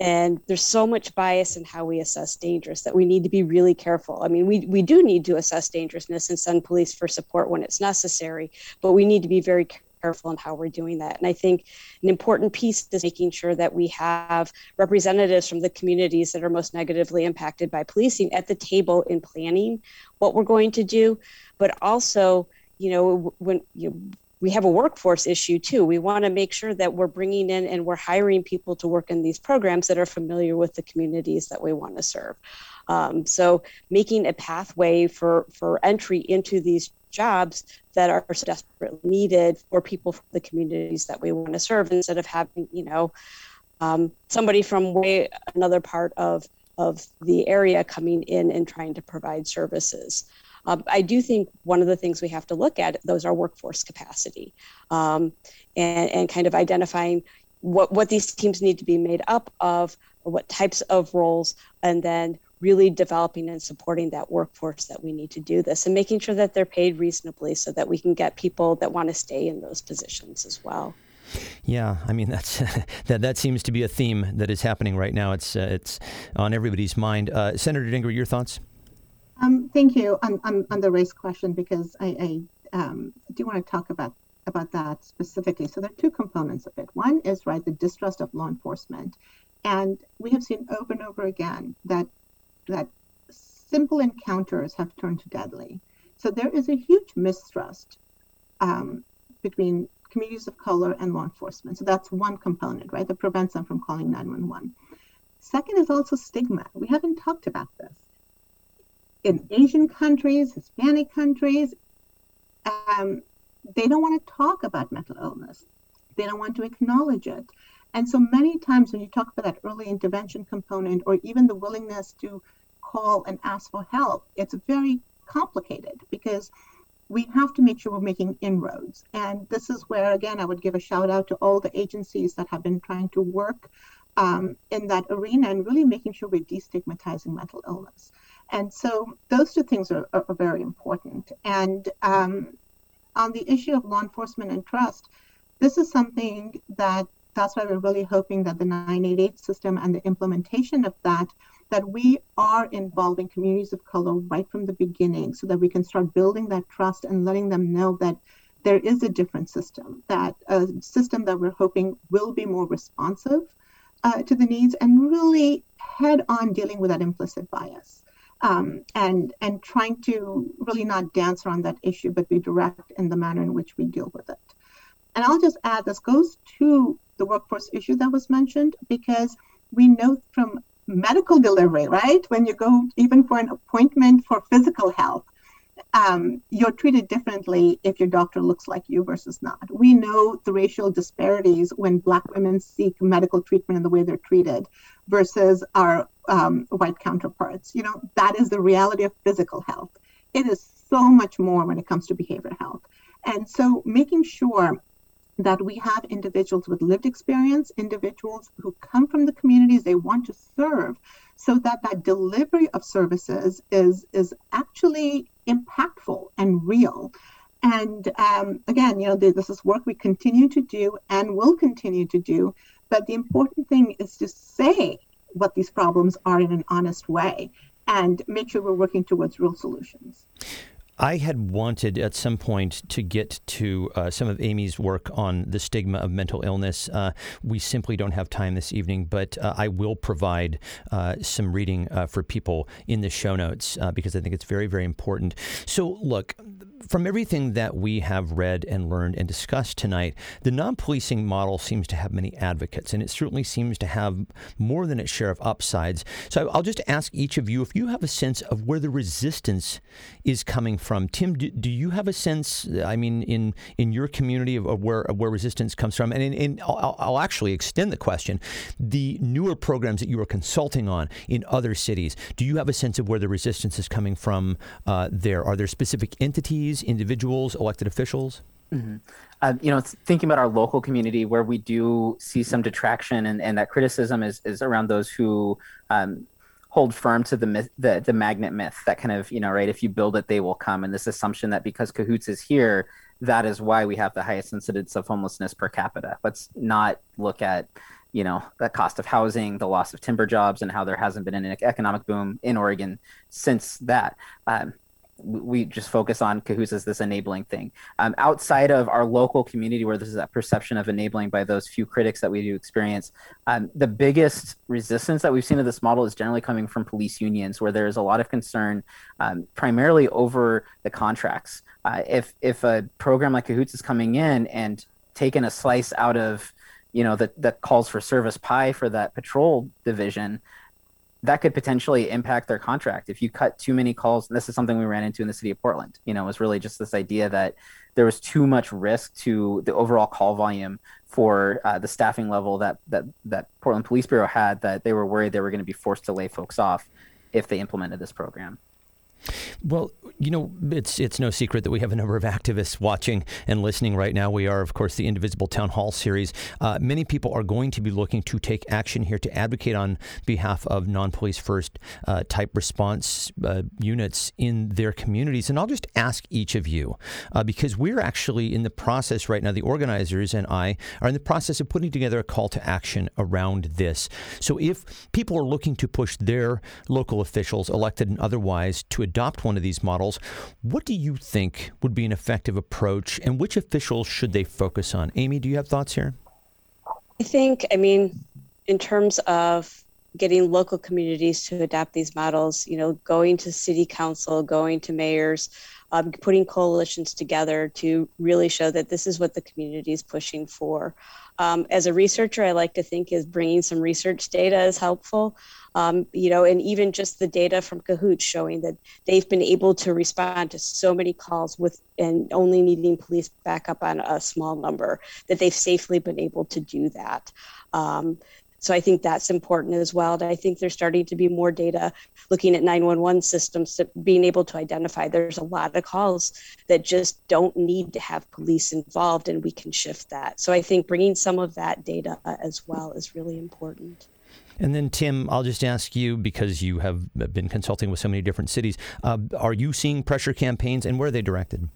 And there's so much bias in how we assess dangerous that we need to be really careful. I mean, we, we do need to assess dangerousness and send police for support when it's necessary, but we need to be very careful in how we're doing that. And I think an important piece is making sure that we have representatives from the communities that are most negatively impacted by policing at the table in planning what we're going to do, but also, you know, when you we have a workforce issue too. We want to make sure that we're bringing in and we're hiring people to work in these programs that are familiar with the communities that we want to serve. Um, so making a pathway for for entry into these jobs that are desperately needed for people from the communities that we want to serve instead of having you know um, somebody from way another part of of the area coming in and trying to provide services. Um, I do think one of the things we have to look at those are workforce capacity. Um, and, and kind of identifying what, what these teams need to be made up of, what types of roles, and then really developing and supporting that workforce that we need to do this and making sure that they're paid reasonably so that we can get people that want to stay in those positions as well. Yeah, I mean that's that that seems to be a theme that is happening right now. It's uh, it's on everybody's mind. Uh, Senator Dhingra, your thoughts? Um, thank you on, on, on, the race question because I, I um, do want to talk about about that specifically. So there are two components of it. One is right the distrust of law enforcement, and we have seen over and over again that that simple encounters have turned to deadly. So there is a huge mistrust um, between communities of color and law enforcement. So that's one component, right, that prevents them from calling 911. Second is also stigma. We haven't talked about this. In Asian countries, Hispanic countries, um, they don't want to talk about mental illness. They don't want to acknowledge it. And so many times when you talk about that early intervention component or even the willingness to call and ask for help, it's very complicated because we have to make sure we're making inroads. And this is where, again, I would give a shout out to all the agencies that have been trying to work um, in that arena and really making sure we're destigmatizing mental illness. And so those two things are, are, very important. And um, on the issue of law enforcement and trust, this is something that that's why we're really hoping that the 988 system and the implementation of that that we are involving communities of color right from the beginning so that we can start building that trust and letting them know that there is a different system, that a system that we're hoping will be more responsive uh, to the needs and really head on dealing with that implicit bias. um, and and trying to really not dance around that issue, but be direct in the manner in which we deal with it. And I'll just add this goes to the workforce issue that was mentioned because we know from medical delivery, right? When you go even for an appointment for physical health, um, you're treated differently if your doctor looks like you versus not. We know the racial disparities when Black women seek medical treatment and the way they're treated versus our um, white counterparts. You know, that is the reality of physical health. It is so much more when it comes to behavioral health. And so making sure that we have individuals with lived experience, individuals who come from the communities they want to serve, so that that delivery of services is is actually impactful and real. And um, again, you know, this is work we continue to do and will continue to do. But the important thing is to say what these problems are in an honest way and make sure we're working towards real solutions. I had wanted at some point to get to uh, some of Amy's work on the stigma of mental illness. Uh, we simply don't have time this evening, but uh, I will provide uh, some reading uh, for people in the show notes uh, because I think it's very, very important. So, look, from everything that we have read and learned and discussed tonight, the non policing model seems to have many advocates, and it certainly seems to have more than its share of upsides. So I'll just ask each of you if you have a sense of where the resistance is coming from. Tim, do, do you have a sense, I mean, in, in your community of, of where, of where resistance comes from? And, in, in I'll, I'll actually extend the question the newer programs that you are consulting on in other cities, do you have a sense of where the resistance is coming from uh, there? Are there specific entities? individuals, elected officials? Mm-hmm. Uh, you know, thinking about our local community where we do see some detraction and, and that criticism is, is around those who um, hold firm to the myth, the, the magnet myth that kind of, you know, right, if you build it, they will come. And this assumption that because Cahoots is here, that is why we have the highest incidence of homelessness per capita. Let's not look at, you know, the cost of housing, the loss of timber jobs, and how there hasn't been an economic boom in Oregon since that. Um, we just focus on cahoots as this enabling thing. Um, outside of our local community where there's that perception of enabling by those few critics that we do experience um, the biggest resistance that we've seen to this model is generally coming from police unions where there's a lot of concern um, primarily over the contracts. Uh, if if a program like cahoots is coming in and taking a slice out of you know that that calls for service pie for that patrol division that could potentially impact their contract if you cut too many calls. this is something we ran into in the city of Portland. You know, it was really just this idea that there was too much risk to the overall call volume for uh, the staffing level that that that Portland Police Bureau had. That they were worried they were going to be forced to lay folks off if they implemented this program. Well, you know, it's it's no secret that we have a number of activists watching and listening right now. We are, of course, the Indivisible Town Hall series. Uh, many people are going to be looking to take action here to advocate on behalf of non-police first uh, type response uh, units in their communities. And I'll just ask each of you uh, because we're actually in the process right now. The organizers and I are in the process of putting together a call to action around this. So if people are looking to push their local officials, elected and otherwise, to adopt one of these models, what do you think would be an effective approach and which officials should they focus on? Amy, do you have thoughts here? I think, I mean, in terms of getting local communities to adopt these models, you know, going to city council, going to mayors, um, putting coalitions together to really show that this is what the community is pushing for. Um, as a researcher, I like to think is bringing some research data is helpful. Um, you know, and even just the data from Cahoots showing that they've been able to respond to so many calls with and only needing police backup on a small number that they've safely been able to do that. Um, so I think that's important as well. And I think there's starting to be more data looking at 911 systems, to being able to identify there's a lot of calls that just don't need to have police involved, and we can shift that. So I think bringing some of that data as well is really important. And then, Tim, I'll just ask you because you have been consulting with so many different cities. Uh, are you seeing pressure campaigns, and where are they directed?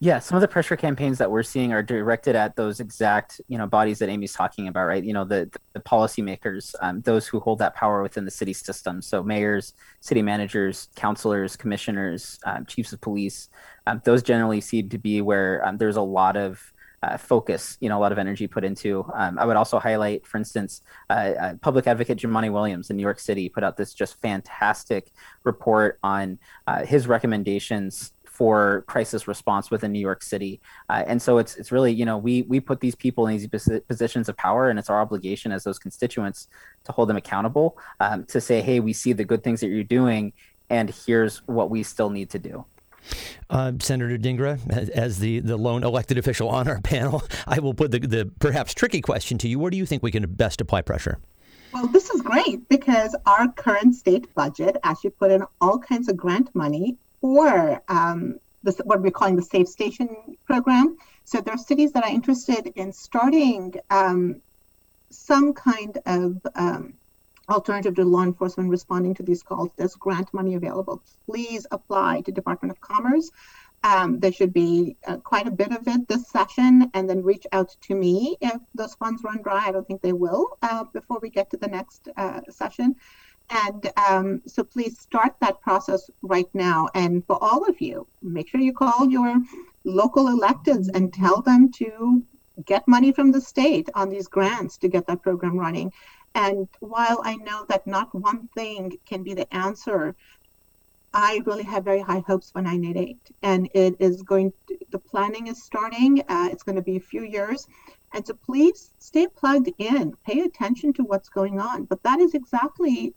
Yeah, some of the pressure campaigns that we're seeing are directed at those exact, you know, bodies that Amy's talking about, right? You know, the the policymakers, um, those who hold that power within the city system. So mayors, city managers, councilors, commissioners, um, chiefs of police. Um, those generally seem to be where um, there's a lot of uh, focus, you know, a lot of energy put into. Um, I would also highlight, for instance, uh, uh, public advocate Jumaane Williams in New York City put out this just fantastic report on uh, his recommendations for crisis response within New York City. Uh, and so it's it's really you know we we put these people in these positions of power, and it's our obligation as those constituents to hold them accountable um, to say, hey, we see the good things that you're doing, and here's what we still need to do. Uh, Senator Dhingra, as, as, the, the lone elected official on our panel, I will put the, the perhaps tricky question to you. Where do you think we can best apply pressure? Well, this is great because our current state budget actually put in all kinds of grant money for um, this, what we're calling the Safe Station program. So there are cities that are interested in starting um, some kind of um, alternative to law enforcement responding to these calls, there's grant money available. Please apply to Department of Commerce. Um, there should be uh, quite a bit of it this session, and then reach out to me if those funds run dry. I don't think they will uh, before we get to the next uh, session. And um, so please start that process right now. And for all of you, make sure you call your local electeds and tell them to get money from the state on these grants to get that program running. And while I know that not one thing can be the answer, I really have very high hopes for 988. And it is going, to, the planning is starting. Uh, it's going to be a few years. And so please stay plugged in, pay attention to what's going on. But that is exactly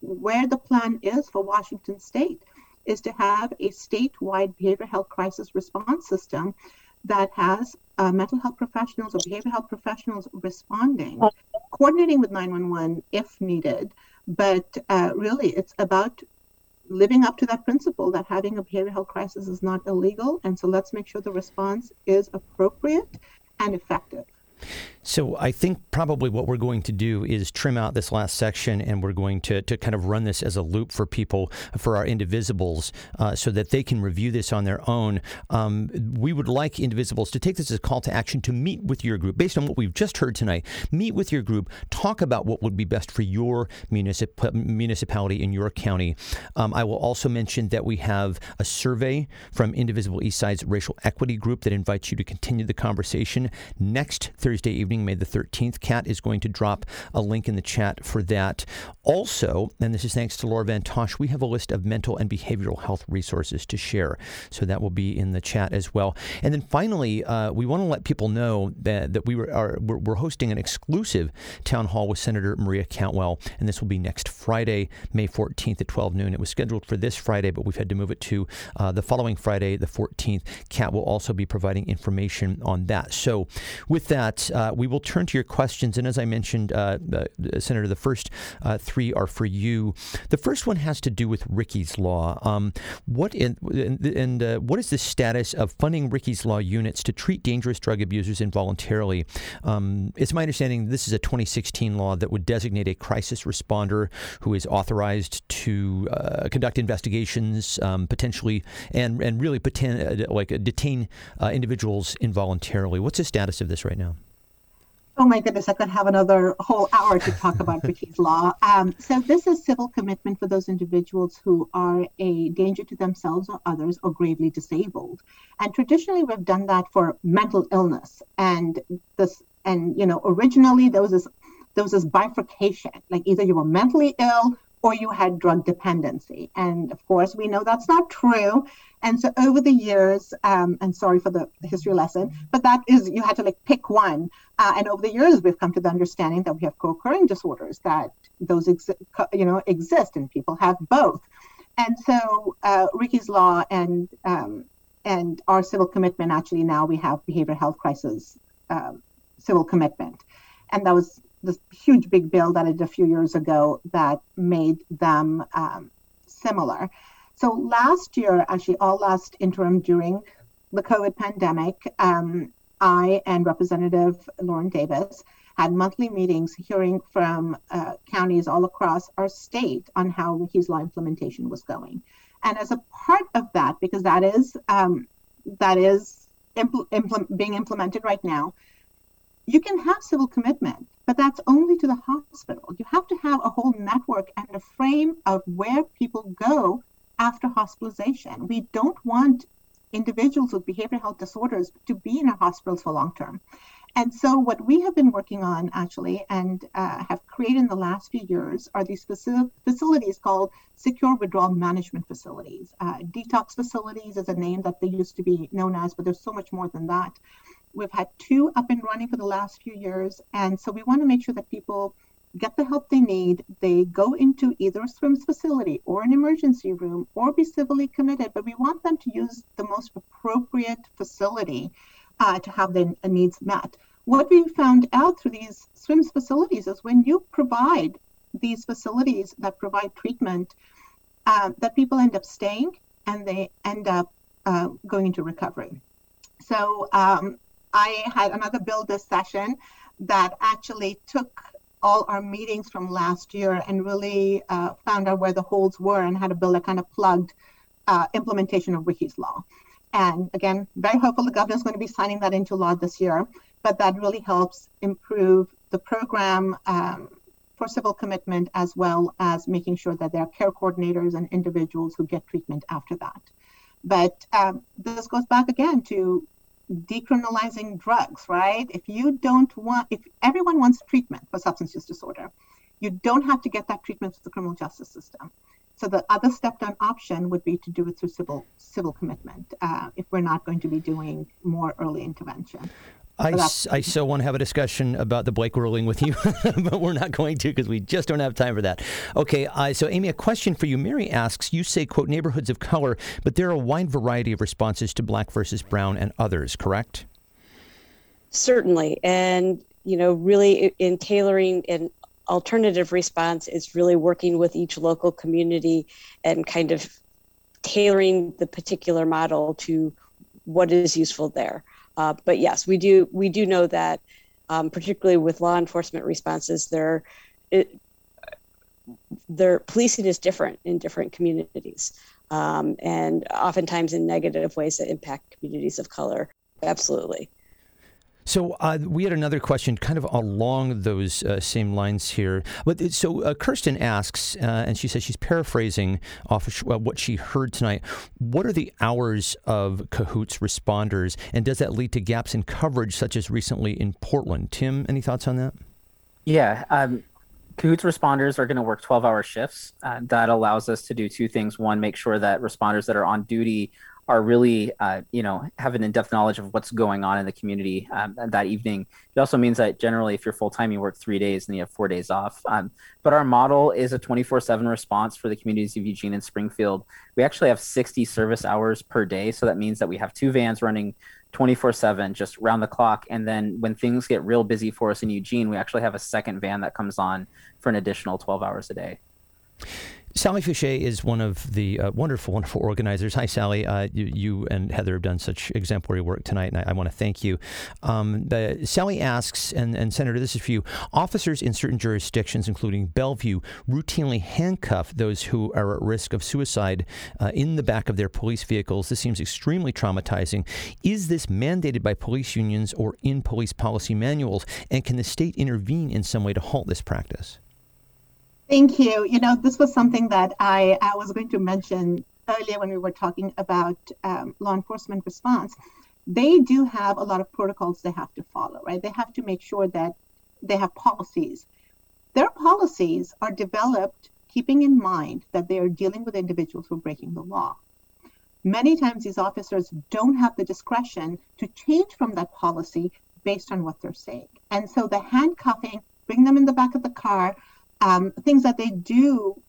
where the plan is for Washington state is to have a statewide behavioral health crisis response system that has uh, mental health professionals or behavioral health professionals responding, coordinating with 911 if needed. But uh, really, it's about living up to that principle that having a behavioral health crisis is not illegal. And so let's make sure the response is appropriate and effective. So I think probably what we're going to do is trim out this last section and we're going to, to kind of run this as a loop for people, for our indivisibles, uh, so that they can review this on their own. Um, we would like indivisibles to take this as a call to action to meet with your group. Based on what we've just heard tonight, meet with your group, talk about what would be best for your municip- municipality in your county. Um, I will also mention that we have a survey from Indivisible Eastside's racial equity group that invites you to continue the conversation next Thursday evening May the 13th. Kat is going to drop a link in the chat for that. Also, and this is thanks to Laura Van Tosh, we have a list of mental and behavioral health resources to share. So that will be in the chat as well. And then finally, uh, we want to let people know that, that we were, are, we're, we're hosting an exclusive town hall with Senator Maria Cantwell, and this will be next Friday, May 14th at 12 noon. It was scheduled for this Friday, but we've had to move it to uh, the following Friday, the 14th. Kat will also be providing information on that. So, with that, uh, we will turn to your questions. And as I mentioned, uh, Senator, the first uh, three are for you. The first one has to do with Ricky's Law. Um, what in, and uh, what is the status of funding Ricky's Law units to treat dangerous drug abusers involuntarily? Um, it's my understanding this is a 2016 law that would designate a crisis responder who is authorized to uh, conduct investigations, um, potentially, and and really pretend, like detain individuals involuntarily. What's the status of this right now? Oh my goodness, I could have another whole hour to talk about Ricky's Law. Um, so, this is civil commitment for those individuals who are a danger to themselves or others or gravely disabled. And traditionally, we've done that for mental illness. And this, and you know, originally there was this there was this bifurcation, like either you were mentally ill or you had drug dependency. And of course, we know that's not true. And so over the years, um, and sorry for the, history lesson, but that is, you had to like pick one. Uh, and over the years, we've come to the understanding that we have co-occurring disorders, that those, exi- you know, exist and people have both. And so uh, Ricky's Law and, um, and our civil commitment, actually now we have behavioral health crisis um, civil commitment. And that was this huge big bill that I did a few years ago that made them um, similar. So last year, actually, all last interim during the COVID pandemic, um, I and Representative Lauren Davis had monthly meetings hearing from uh, counties all across our state on how Ricky's Law implementation was going. And as a part of that, because that is um, that is impl- impl- being implemented right now, you can have civil commitment, but that's only to the hospital. You have to have a whole network and a frame of where people go after hospitalization. We don't want individuals with behavioral health disorders to be in our hospitals for long term. And so, what we have been working on actually and uh, have created in the last few years are these faci- facilities called secure withdrawal management facilities. Uh, detox facilities is a name that they used to be known as, but there's so much more than that. We've had two up and running for the last few years. And so, we want to make sure that people get the help they need. They go into either a SWIMS facility or an emergency room or be civilly committed, but we want them to use the most appropriate facility uh, to have their needs met. What we found out through these SWIMS facilities is when you provide these facilities that provide treatment, uh, that people end up staying and they end up uh, going into recovery. So um, I had another build this session that actually took all our meetings from last year and really uh, found out where the holes were and how to build a kind of plugged uh, implementation of Ricky's Law. And again, very hopeful the governor is going to be signing that into law this year, but that really helps improve the program um, for civil commitment as well as making sure that there are care coordinators and individuals who get treatment after that. But um, this goes back again to decriminalizing drugs, right? If you don't want, if everyone wants treatment for substance use disorder, you don't have to get that treatment through the criminal justice system. So the other step down option would be to do it through civil civil commitment uh, if we're not going to be doing more early intervention. I, I so want to have a discussion about the Blake ruling with you, but we're not going to because we just don't have time for that. Okay, uh, so Amy, a question for you. Mary asks, you say, quote, neighborhoods of color, but there are a wide variety of responses to black versus brown and others, correct? Certainly. And, you know, really in tailoring an alternative response is really working with each local community and kind of tailoring the particular model to what is useful there. Uh, but yes, we do we do know that, um, particularly with law enforcement responses, their their policing is different in different communities, um, and oftentimes in negative ways that impact communities of color. Absolutely. So uh, we had another question, kind of along those uh, same lines here. But uh, so uh, Kirsten asks, uh, and she says she's paraphrasing off of uh, what she heard tonight. What are the hours of Cahoots responders, and does that lead to gaps in coverage, such as recently in Portland? Tim, any thoughts on that? Yeah. Um, Cahoots responders are going to work 12 hour shifts. that allows us to do two things. One, make sure that responders that are on duty are really, uh, you know, have an in-depth knowledge of what's going on in the community um, that evening. It also means that generally, if you're full-time, you work three days and you have four days off. Um, but our model is a 24/7 response for the communities of Eugene and Springfield. We actually have 60 service hours per day, so that means that we have two vans running 24/7, just round the clock. And then when things get real busy for us in Eugene, we actually have a second van that comes on for an additional 12 hours a day. Sally Fouché is one of the uh, wonderful, wonderful organizers. Hi, Sally. Uh, you, you, and Heather have done such exemplary work tonight, and I, I want to thank you. Um, Sally asks, and, and Senator, this is for you officers in certain jurisdictions, including Bellevue, routinely handcuff those who are at risk of suicide uh, in the back of their police vehicles. This seems extremely traumatizing. Is this mandated by police unions or in police policy manuals? And can the state intervene in some way to halt this practice? Thank you. You know, this was something that I, I was going to mention earlier when we were talking about um, law enforcement response. They do have a lot of protocols they have to follow, right? They have to make sure that they have policies. Their policies are developed keeping in mind that they are dealing with individuals who are breaking the law. Many times, these officers don't have the discretion to change from that policy based on what they're saying. And so the handcuffing, bring them in the back of the car, um, things that they do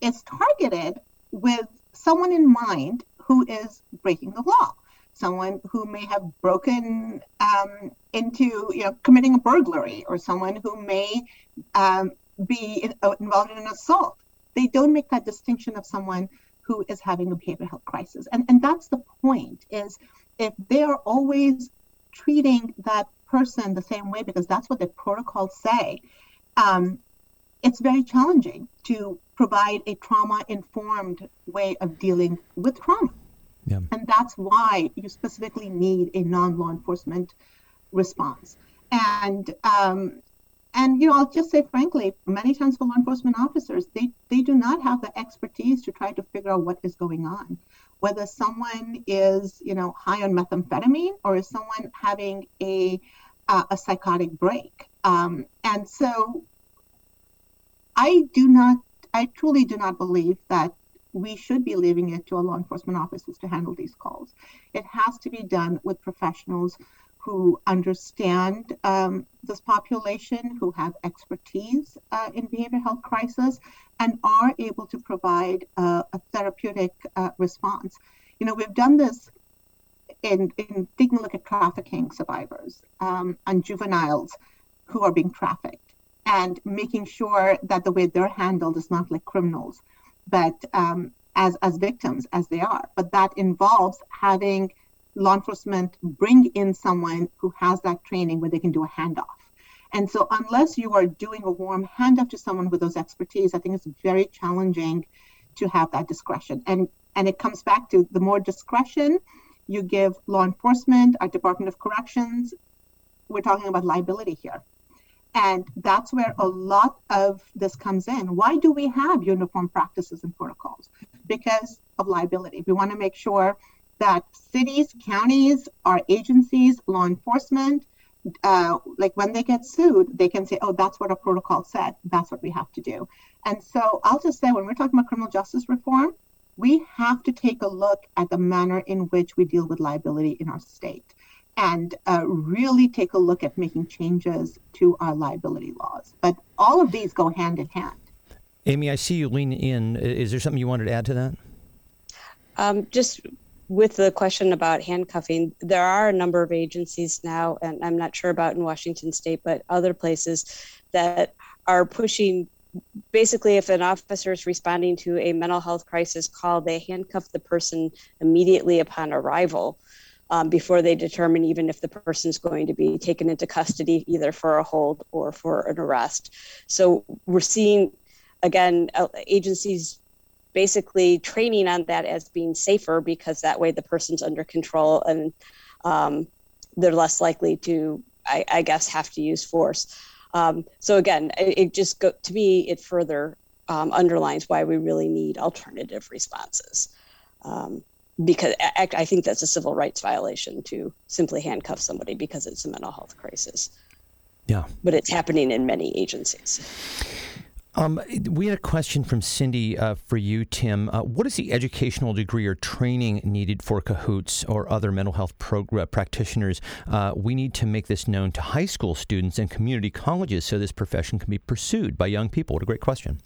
is targeted with someone in mind who is breaking the law. Someone who may have broken um, into you know committing a burglary or someone who may um, be in, uh, involved in an assault. They don't make that distinction of someone who is having a behavioral health crisis. And and that's the point is if they are always treating that person the same way because that's what the protocols say um, it's very challenging to provide a trauma informed way of dealing with trauma. Yeah. And that's why you specifically need a non law enforcement response. And um, and you know, I'll just say frankly, many times for law enforcement officers, they they do not have the expertise to try to figure out what is going on, whether someone is you know high on methamphetamine or is someone having a uh, a psychotic break. Um, and so, I do not, I truly do not believe that we should be leaving it to our law enforcement officers to handle these calls. It has to be done with professionals who understand um, this population, who have expertise uh, in behavior health crisis, and are able to provide uh, a therapeutic uh, response. You know, we've done this in, in taking a look at trafficking survivors um, and juveniles who are being trafficked and making sure that the way they're handled is not like criminals, but um, as, as victims as they are. But that involves having law enforcement bring in someone who has that training where they can do a handoff. And so, unless you are doing a warm handoff to someone with those expertise, I think it's very challenging to have that discretion. And and it comes back to the more discretion you give law enforcement, our Department of Corrections, we're talking about liability here. And that's where a lot of this comes in. Why do we have uniform practices and protocols? Because of liability. We want to make sure that cities, counties, our agencies, law enforcement, uh, like when they get sued, they can say, oh, that's what our protocol said. That's what we have to do. And so I'll just say, when we're talking about criminal justice reform, we have to take a look at the manner in which we deal with liability in our state and uh, really take a look at making changes to our liability laws. But all of these go hand in hand. Amy, I see you lean in. Is there something you wanted to add to that? Um, just with the question about handcuffing, there are a number of agencies now, and I'm not sure about in Washington state, but other places that are pushing basically if an officer is responding to a mental health crisis call, they handcuff the person immediately upon arrival. Um, before they determine even if the person is going to be taken into custody, either for a hold or for an arrest. So we're seeing, again, uh, agencies basically training on that as being safer because that way the person's under control and um, they're less likely to, I, I, guess, have to use force. Um, so again, it, it, just go, to me it further um, underlines why we really need alternative responses. Um, because I, I think that's a civil rights violation to simply handcuff somebody because it's a mental health crisis. Yeah. But it's happening in many agencies. Um, we had a question from Cindy uh, for you, Tim. Uh, what is the educational degree or training needed for CAHOOTS or other mental health uh, practitioners? Uh, we need to make this known to high school students and community colleges so this profession can be pursued by young people. What a great question.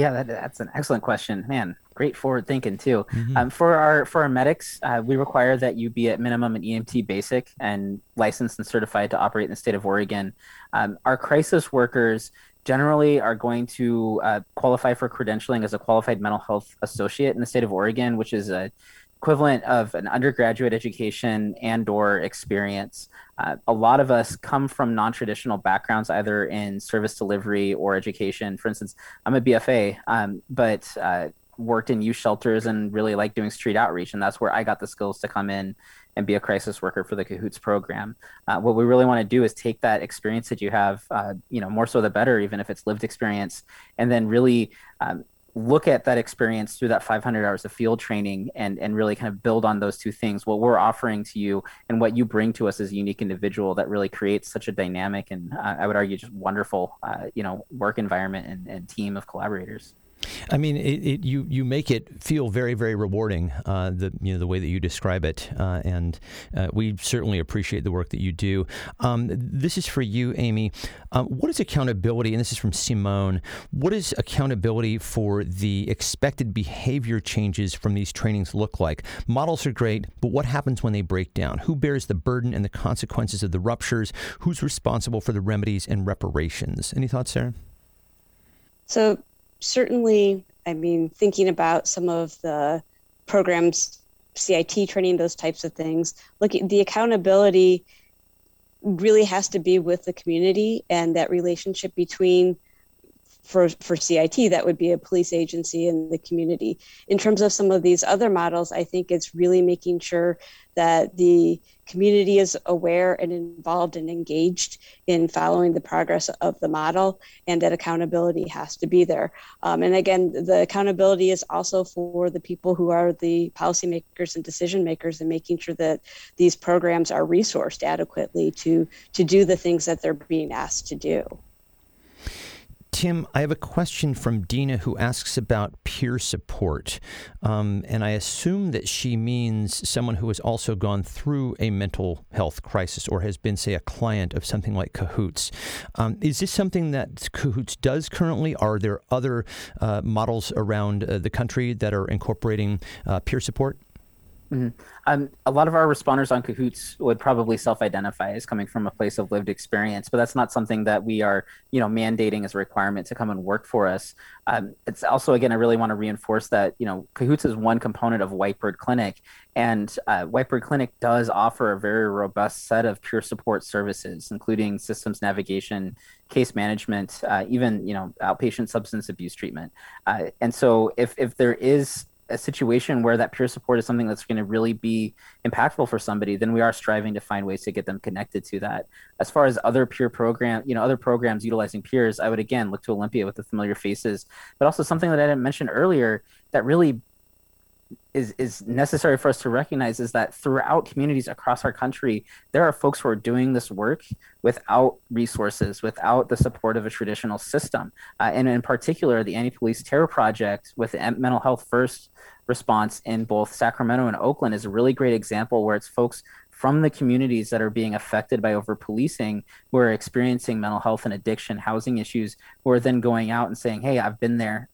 Yeah, that, that's an excellent question, man. Great forward thinking too. Mm-hmm. Um, for our for our medics, uh, we require that you be at minimum an EMT basic and licensed and certified to operate in the state of Oregon. Um, our crisis workers generally are going to uh, qualify for credentialing as a qualified mental health associate in the state of Oregon, which is a equivalent of an undergraduate education and or experience. Uh, a lot of us come from non-traditional backgrounds, either in service delivery or education. For instance, I'm a BFA, um, but uh, worked in youth shelters and really like doing street outreach, and that's where I got the skills to come in and be a crisis worker for the Cahoots program. Uh, what we really want to do is take that experience that you have, uh, you know, more so the better, even if it's lived experience, and then really um, look at that experience through that 500 hours of field training and and really kind of build on those two things. What we're offering to you and what you bring to us as a unique individual that really creates such a dynamic and uh, i would argue just wonderful uh, you know work environment and, and team of collaborators I mean, it, it, you you make it feel very very rewarding. Uh, the you know the way that you describe it, uh, and uh, we certainly appreciate the work that you do. Um, this is for you, Amy. Um, what is accountability? And this is from Simone. What is accountability for the expected behavior changes from these trainings look like? Models are great, but what happens when they break down? Who bears the burden and the consequences of the ruptures? Who's responsible for the remedies and reparations? Any thoughts, Sarah? So certainly, I mean, thinking about some of the programs, CIT training, those types of things, look, the accountability really has to be with the community and that relationship between for, for CIT, that would be a police agency in the community. In terms of some of these other models, I think it's really making sure that the community is aware and involved and engaged in following the progress of the model, and that accountability has to be there. Um, and again, the accountability is also for the people who are the policymakers and decision makers, and making sure that these programs are resourced adequately to to do the things that they're being asked to do. Tim, I have a question from Dina who asks about peer support. Um, and I assume that she means someone who has also gone through a mental health crisis or has been, say, a client of something like Cahoots. Um, is this something that Cahoots does currently? Are there other uh, models around uh, the country that are incorporating uh, peer support? Mm-hmm. Um, a lot of our responders on Cahoots would probably self-identify as coming from a place of lived experience, but that's not something that we are, you know, mandating as a requirement to come and work for us. Um, it's also, again, I really want to reinforce that, you know, Cahoots is one component of White Bird Clinic, and uh, White Bird Clinic does offer a very robust set of peer support services, including systems navigation, case management, uh, even, you know, outpatient substance abuse treatment. Uh, and so, if if there is a situation where that peer support is something that's going to really be impactful for somebody, then we are striving to find ways to get them connected to that. As far as other peer program, you know, other programs utilizing peers, I would again look to Olympia with the familiar faces, but also something that I didn't mention earlier that really is is necessary for us to recognize is that throughout communities across our country there are folks who are doing this work without resources without the support of a traditional system. Uh, and in particular the anti-police terror project with mental health first response in both sacramento and oakland is a really great example where it's folks from the communities that are being affected by over policing who are experiencing mental health and addiction housing issues who are then going out and saying hey i've been there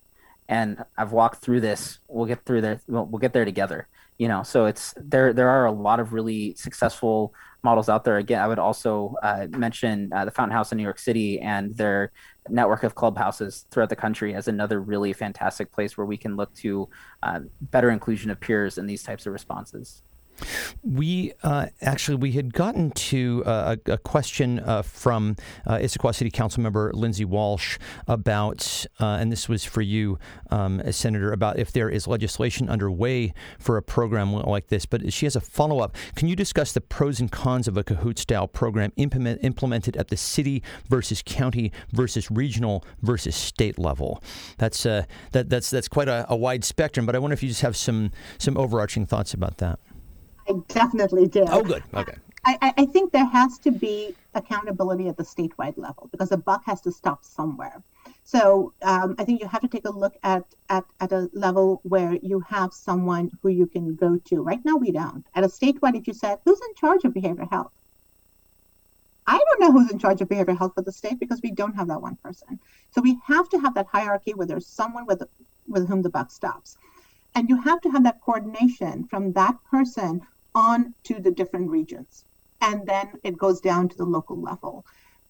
and I've walked through this. We'll get through there. We'll, we'll get there together. You know, so it's there. There are a lot of really successful models out there. Again, I would also uh, mention uh, the Fountain House in New York City and their network of clubhouses throughout the country as another really fantastic place where we can look to uh, better inclusion of peers in these types of responses. We uh, actually we had gotten to uh, a, a, question uh, from uh, Issaquah City Council member Lindsay Walsh about, uh, and this was for you, um, Senator, about if there is legislation underway for a program like this. But she has a follow up. Can you discuss the pros and cons of a Cahoot style program implement, implemented at the city versus county versus regional versus state level? That's that, that's that's quite a, a wide spectrum. But I wonder if you just have some some overarching thoughts about that. I definitely did. Oh, good. Okay. I, I think there has to be accountability at the statewide level because the buck has to stop somewhere. So um, I think you have to take a look at, at at a level where you have someone who you can go to. Right now, we don't. At a statewide, if you said who's in charge of behavioral health, I don't know who's in charge of behavioral health for the state because we don't have that one person. So we have to have that hierarchy where there's someone with with whom the buck stops, and you have to have that coordination from that person on to the different regions. And then it goes down to the local level.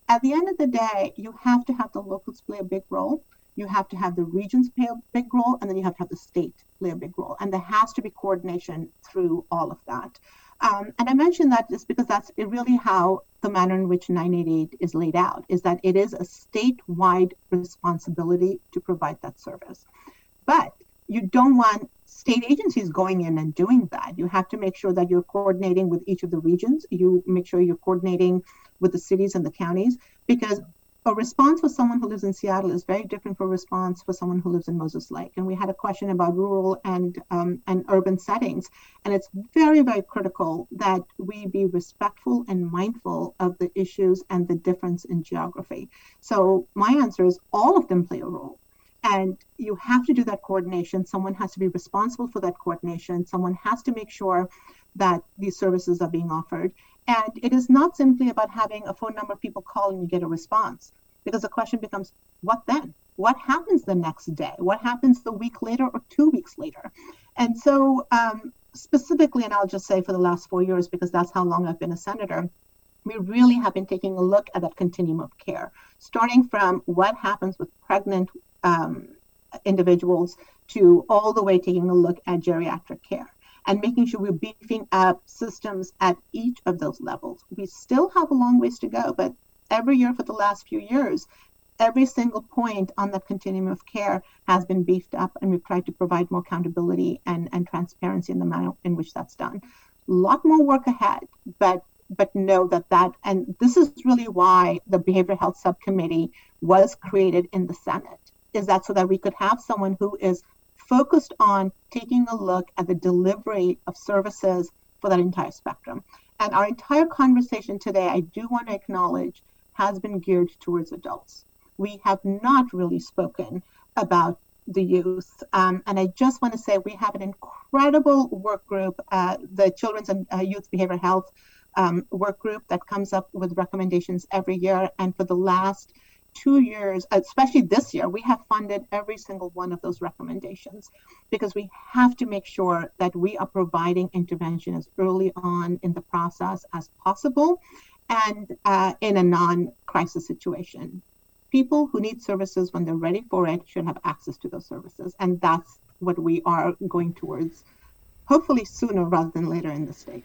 At the end of the day, you have to have the locals play a big role. You have to have the regions play a big role, and then you have to have the state play a big role. And there has to be coordination through all of that. Um, and I mentioned that just because that's really how the manner in which 988 is laid out is that it is a statewide responsibility to provide that service. But you don't want state agencies going in and doing that. You have to make sure that you're coordinating with each of the regions. You make sure you're coordinating with the cities and the counties because a response for someone who lives in Seattle is very different from a response for someone who lives in Moses Lake. And we had a question about rural and um, and urban settings, and it's very very critical that we be respectful and mindful of the issues and the difference in geography. So my answer is all of them play a role. And you have to do that coordination. Someone has to be responsible for that coordination. Someone has to make sure that these services are being offered. And it is not simply about having a phone number people call and you get a response, because the question becomes, what then? What happens the next day? What happens the week later or two weeks later? And so, um, specifically, and I'll just say for the last four years, because that's how long I've been a senator, we really have been taking a look at that continuum of care, starting from what happens with pregnant um, individuals to all the way taking a look at geriatric care and making sure we're beefing up systems at each of those levels. We still have a long ways to go, but every year for the last few years, every single point on the continuum of care has been beefed up, and we've tried to provide more accountability and, and transparency in the manner in which that's done. A lot more work ahead, but but know that that and this is really why the behavioral health subcommittee was created in the Senate is that so that we could have someone who is focused on taking a look at the delivery of services for that entire spectrum. And our entire conversation today, I do want to acknowledge, has been geared towards adults. We have not really spoken about the youth. Um, and I just want to say we have an incredible work group, uh, the Children's and uh, Youth Behavioral Health um, work group that comes up with recommendations every year. And for the last two years, especially this year, we have funded every single one of those recommendations because we have to make sure that we are providing intervention as early on in the process as possible and uh, in a non crisis situation. People who need services when they're ready for it should have access to those services. And that's what we are going towards, hopefully sooner rather than later in the state.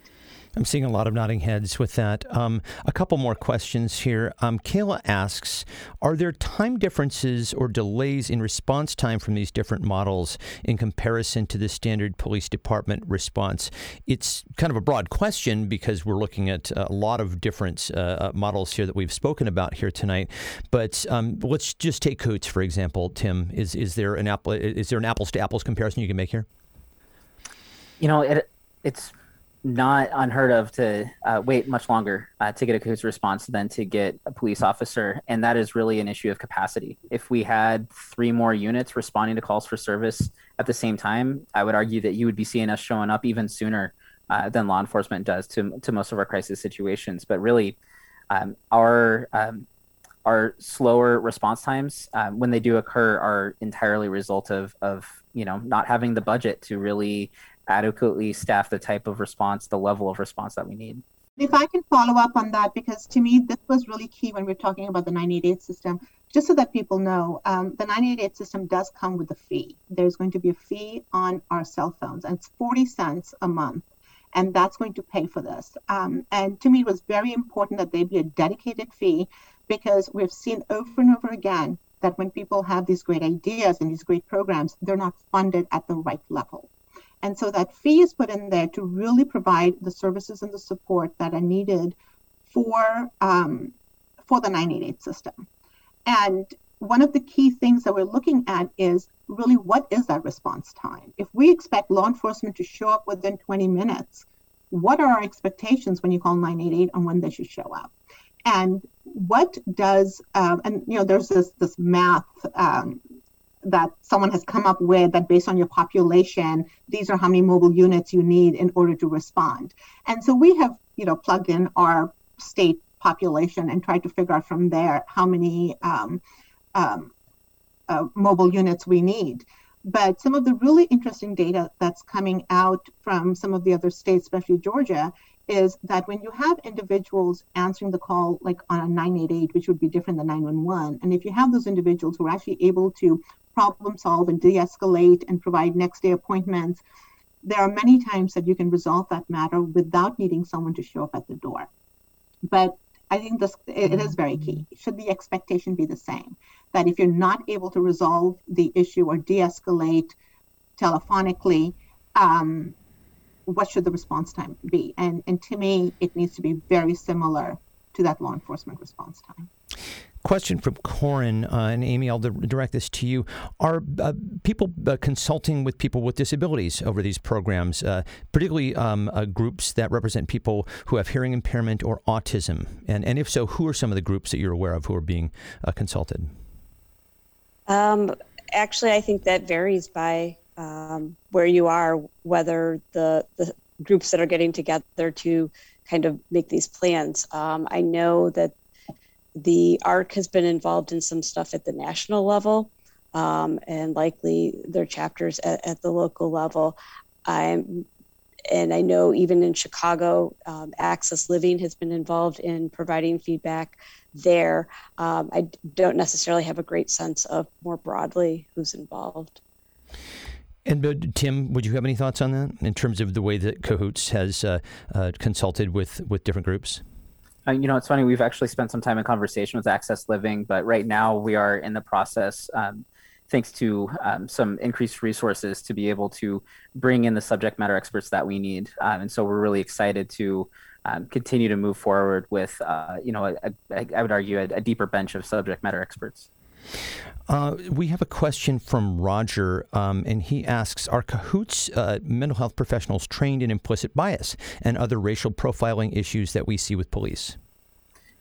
I'm seeing a lot of nodding heads with that. Um, a couple more questions here. Um, Kayla asks Are there time differences or delays in response time from these different models in comparison to the standard police department response? It's kind of a broad question because we're looking at a lot of different uh, uh models here that we've spoken about here tonight. But um, let's just take Coots, for example, Tim. Is, is, there an apple, is there an apples to apples comparison you can make here? You know, it, it's not unheard of to uh, wait much longer uh, to get a coots response than to get a police officer. And that is really an issue of capacity. If we had three more units responding to calls for service at the same time, I would argue that you would be seeing us showing up even sooner uh, than law enforcement does to, to most of our crisis situations. But really, um, our um, our slower response times um, when they do occur are entirely result of of you know not having the budget to really adequately staff the type of response, the level of response that we need. If I can follow up on that, because to me, this was really key when we're talking about the 988 system, just so that people know, um, the 988 system does come with a fee. There's going to be a fee on our cell phones, and it's 40 cents a month. And that's going to pay for this. Um, and to me, it was very important that there be a dedicated fee because we've seen over and over again that when people have these great ideas and these great programs, they're not funded at the right level. And so that fee is put in there to really provide the services and the support that are needed for um, for the 988 system. And one of the key things that we're looking at is really what is that response time? If we expect law enforcement to show up within 20 minutes, what are our expectations when you call 988 on when they should show up? And what does um, and you know there's this this math um, that someone has come up with that based on your population, these are how many mobile units you need in order to respond. And so we have, you know, plugged in our state population and tried to figure out from there how many um, um, uh, mobile units we need. But some of the really interesting data that's coming out from some of the other states, especially Georgia, is that when you have individuals answering the call like on a 988 which would be different than 911 and if you have those individuals who are actually able to problem solve and de-escalate and provide next day appointments there are many times that you can resolve that matter without needing someone to show up at the door. But i think this it is very key. Should the expectation be the same? That if you're not able to resolve the issue or de-escalate telephonically um, what should the response time be and and to me it needs to be very similar to that law enforcement response time question from Corin uh, and Amy. I'll direct this to you. Are uh, people uh, consulting with people with disabilities over these programs, uh, particularly um, uh, groups that represent people who have hearing impairment or autism? And, and if so, who are some of the groups that you're aware of who are being uh, consulted? Um, actually, I think that varies by um, where you are, whether the, the groups that are getting together to kind of make these plans. Um, I know that the ARC has been involved in some stuff at the national level, um, and likely their chapters at, at, the local level. I'm, and I know even in Chicago, um, Access Living has been involved in providing feedback there. Um, I don't necessarily have a great sense of more broadly who's involved. And uh, Tim, would you have any thoughts on that in terms of the way that Cahoots has uh, uh, consulted with, with different groups? Uh, you know, it's funny. We've actually spent some time in conversation with Access Living, but right now we are in the process, um, thanks to um, some increased resources, to be able to bring in the subject matter experts that we need. Um, and so we're really excited to um, continue to move forward with, uh, you know, a, a, I would argue a, a deeper bench of subject matter experts. Uh, we have a question from Roger, um, and he asks Are Cahoots uh, mental health professionals trained in implicit bias and other racial profiling issues that we see with police?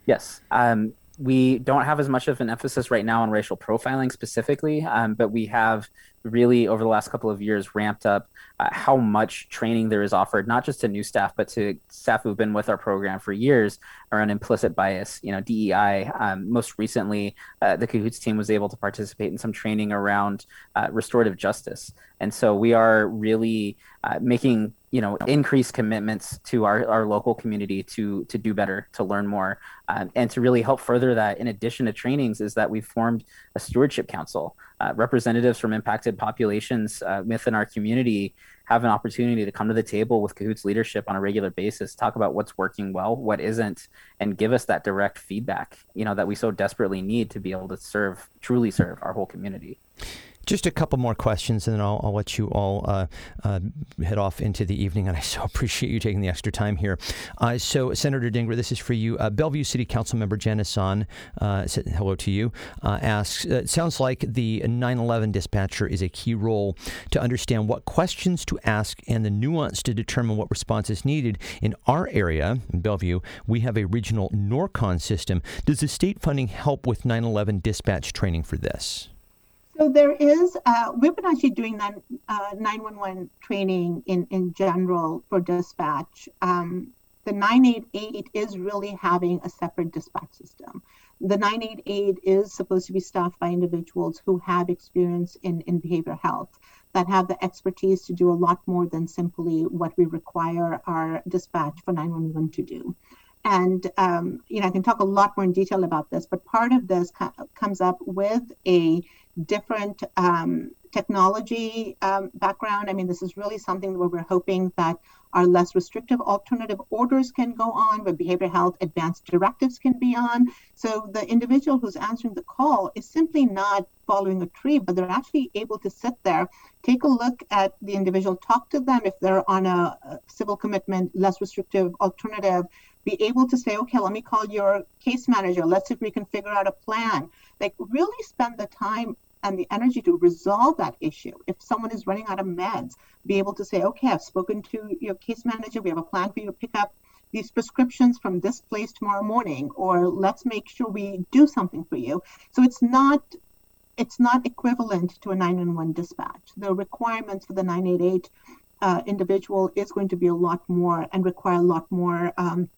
Yes. Um, we don't have as much of an emphasis right now on racial profiling specifically, um, but we have really over the last couple of years ramped up uh, how much training there is offered, not just to new staff, but to staff who've been with our program for years around implicit bias, you know, DEI. Um, most recently, uh, the Cahoots team was able to participate in some training around uh, restorative justice. And so we are really uh, making you know increased commitments to our, our local community to to do better to learn more um, and to really help further that in addition to trainings is that we've formed a stewardship council uh, representatives from impacted populations uh, within our community have an opportunity to come to the table with Cahoots leadership on a regular basis, talk about what's working well, what isn't, and give us that direct feedback, you know, that we so desperately need to be able to serve, truly serve our whole community. Just a couple more questions, and then I'll, I'll let you all uh, uh, head off into the evening. And I so appreciate you taking the extra time here. Uh, so, Senator Dhingra, this is for you. Uh, Bellevue City Council member Janice Zahn, uh, hello to you, uh, asks It sounds like the 9 11 dispatcher is a key role to understand what questions to ask and the nuance to determine what response is needed. In our area, in Bellevue, we have a regional NORCOM system. Does the state funding help with 9 11 dispatch training for this? So there is, uh, we've been actually doing that uh, 911 training in, in general for dispatch. Um, the 988 is really having a separate dispatch system. The 988 is supposed to be staffed by individuals who have experience in, in behavioral health, that have the expertise to do a lot more than simply what we require our dispatch for 911 to do. And um, you know, I can talk a lot more in detail about this, but part of this co- comes up with a different um, technology um, background. I mean, this is really something where we're hoping that our less restrictive alternative orders can go on, where behavioral health advanced directives can be on. So the individual who's answering the call is simply not following a tree, but they're actually able to sit there, take a look at the individual, talk to them if they're on a, a civil commitment, less restrictive alternative, be able to say, okay, let me call your case manager. Let's see if we can figure out a plan. Like, really spend the time and the energy to resolve that issue. If someone is running out of meds, be able to say, okay, I've spoken to your case manager. We have a plan for you to pick up these prescriptions from this place tomorrow morning, or let's make sure we do something for you. So it's not it's not equivalent to a 911 dispatch. The requirements for the 988 uh, individual is going to be a lot more and require a lot more um,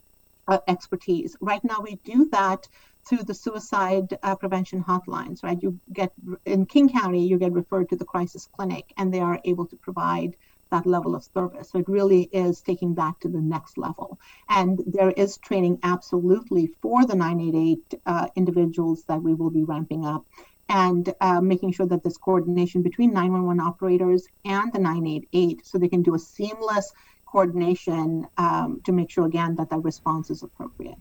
uh, expertise. Right now, we do that through the suicide uh, prevention hotlines, right? You get in King County, you get referred to the crisis clinic, and they are able to provide that level of service. So it really is taking that to the next level. And there is training absolutely for the 988 uh, individuals that we will be ramping up and uh, making sure that there's coordination between 911 operators and the 988 so they can do a seamless coordination um, to make sure, again, that that response is appropriate.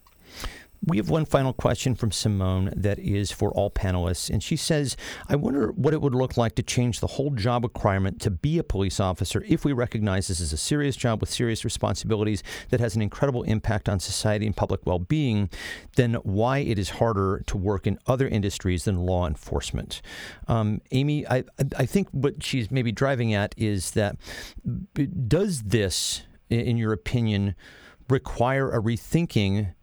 We have one final question from Simone that is for all panelists. And she says, I wonder what it would look like to change the whole job requirement to be a police officer if we recognize this is a serious job with serious responsibilities that has an incredible impact on society and public well being, then why it is harder to work in other industries than law enforcement. Um, Amy, I, I think what she's maybe driving at is that does this, in your opinion, require a rethinking?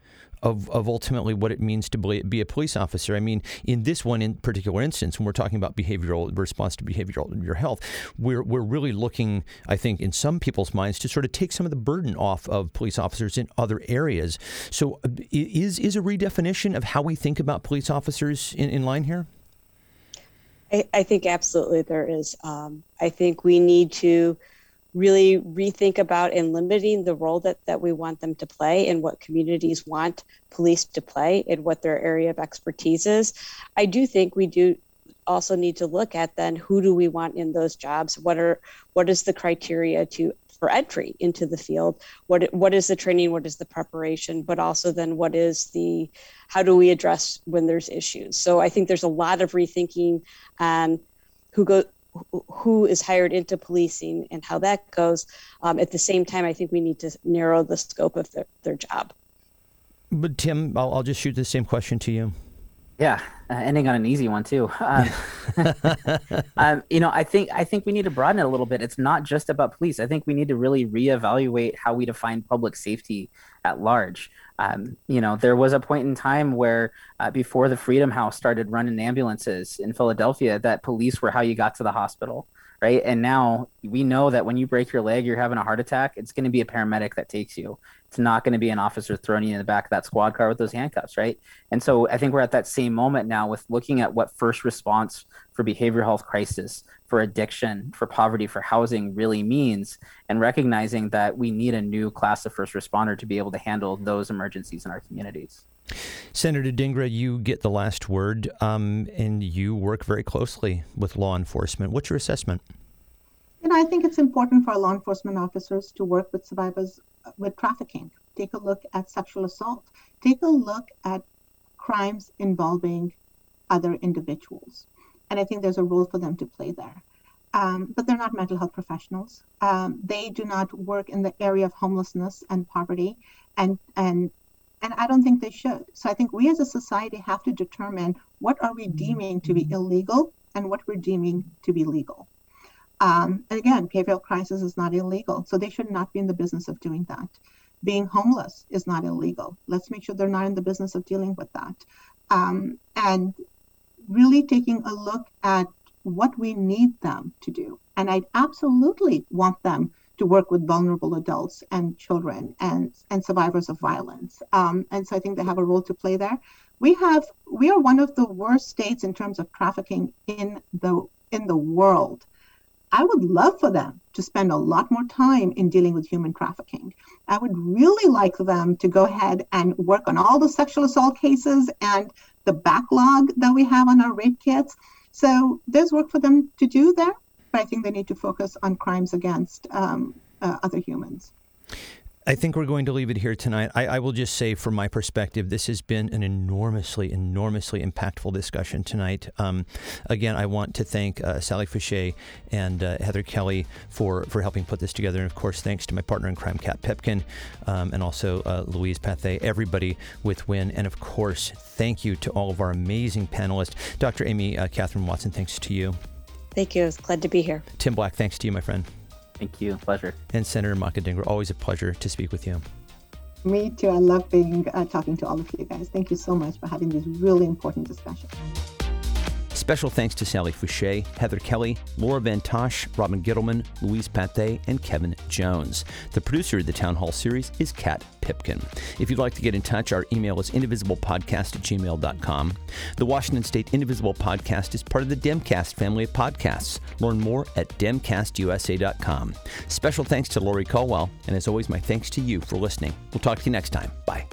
Of, of ultimately what it means to be a police officer. I mean, in this one in particular instance, when we're talking about behavioral response to behavioral your health, we're we're really looking, I think, in some people's minds, to sort of take some of the burden off of police officers in other areas. So, uh, is is a redefinition of how we think about police officers in, in line here? I, I think absolutely there is. Um, I think we need to really rethink about and limiting the role that, that we want them to play and what communities want police to play and what their area of expertise is. I do think we do also need to look at then who do we want in those jobs? What are what is the criteria to for entry into the field. What what is the training? What is the preparation? But also then what is the how do we address when there's issues? So I think there's a lot of rethinking on who go who is hired into policing and how that goes. Um, at the same time, I think we need to narrow the scope of their, their job. But Tim, I'll, I'll just shoot the same question to you. Yeah, uh, ending on an easy one too. Um, um, you know, I think I think we need to broaden it a little bit. It's not just about police. I think we need to really reevaluate how we define public safety at large. Um, you know, there was a point in time where uh, before the Freedom House started running ambulances in Philadelphia, that police were how you got to the hospital right? And now we know that when you break your leg, you're having a heart attack, it's going to be a paramedic that takes you. It's not going to be an officer throwing you in the back of that squad car with those handcuffs, right? And so I think we're at that same moment now with looking at what first response for behavioral health crisis, for addiction, for poverty, for housing really means, and recognizing that we need a new class of first responder to be able to handle those emergencies in our communities. Senator Dhingra, you get the last word, um, and you work very closely with law enforcement. What's your assessment? You know, I think it's important for law enforcement officers to work with survivors uh, with trafficking. Take a look at sexual assault. Take a look at crimes involving other individuals. And I think there's a role for them to play there. Um, but they're not mental health professionals. Um, they do not work in the area of homelessness and poverty and, and and I don't think they should. So I think we as a society have to determine what are we deeming to be illegal and what we're deeming to be legal. Um, and again, behavioral crisis is not illegal, so they should not be in the business of doing that. Being homeless is not illegal. Let's make sure they're not in the business of dealing with that. Um, and really taking a look at what we need them to do. And I absolutely want them to work with vulnerable adults and children and, and survivors of violence. Um, and so I think they have a role to play there. We have we are one of the worst states in terms of trafficking in the in the world. I would love for them to spend a lot more time in dealing with human trafficking. I would really like them to go ahead and work on all the sexual assault cases and the backlog that we have on our rape kits. So there's work for them to do there but I think they need to focus on crimes against um, uh, other humans. I think we're going to leave it here tonight. I, I, will just say, from my perspective, this has been an enormously, enormously impactful discussion tonight. Um, again, I want to thank uh, Sally Fouché and uh, Heather Kelly for, for helping put this together. And of course, thanks to my partner in crime, Kat Pipkin, um, and also uh, Louise Pathé, everybody with WIN. And of course, thank you to all of our amazing panelists. Dr. Amy uh, Catherine Watson, thanks to you. Thank you. glad to be here. Tim Black, thanks to you, my friend. Thank you. Pleasure. And Senator Manka Dhingra, always a pleasure to speak with you. Me too. I love being uh, talking to all of you guys. Thank you so much for having these really important discussions. Special thanks to Sally Fouché, Heather Kelly, Laura Van Tosh, Robin Gittleman, Louise Pathé, and Kevin Jones. The producer of the Town Hall series is Kat Pipkin. If you'd like to get in touch, our email is indivisiblepodcast at gmail.com. The Washington State Indivisible Podcast is part of the Demcast family of podcasts. Learn more at demcastusa.com. Special thanks to Lori Colwell, and as always, my thanks to you for listening. We'll talk to you next time. Bye.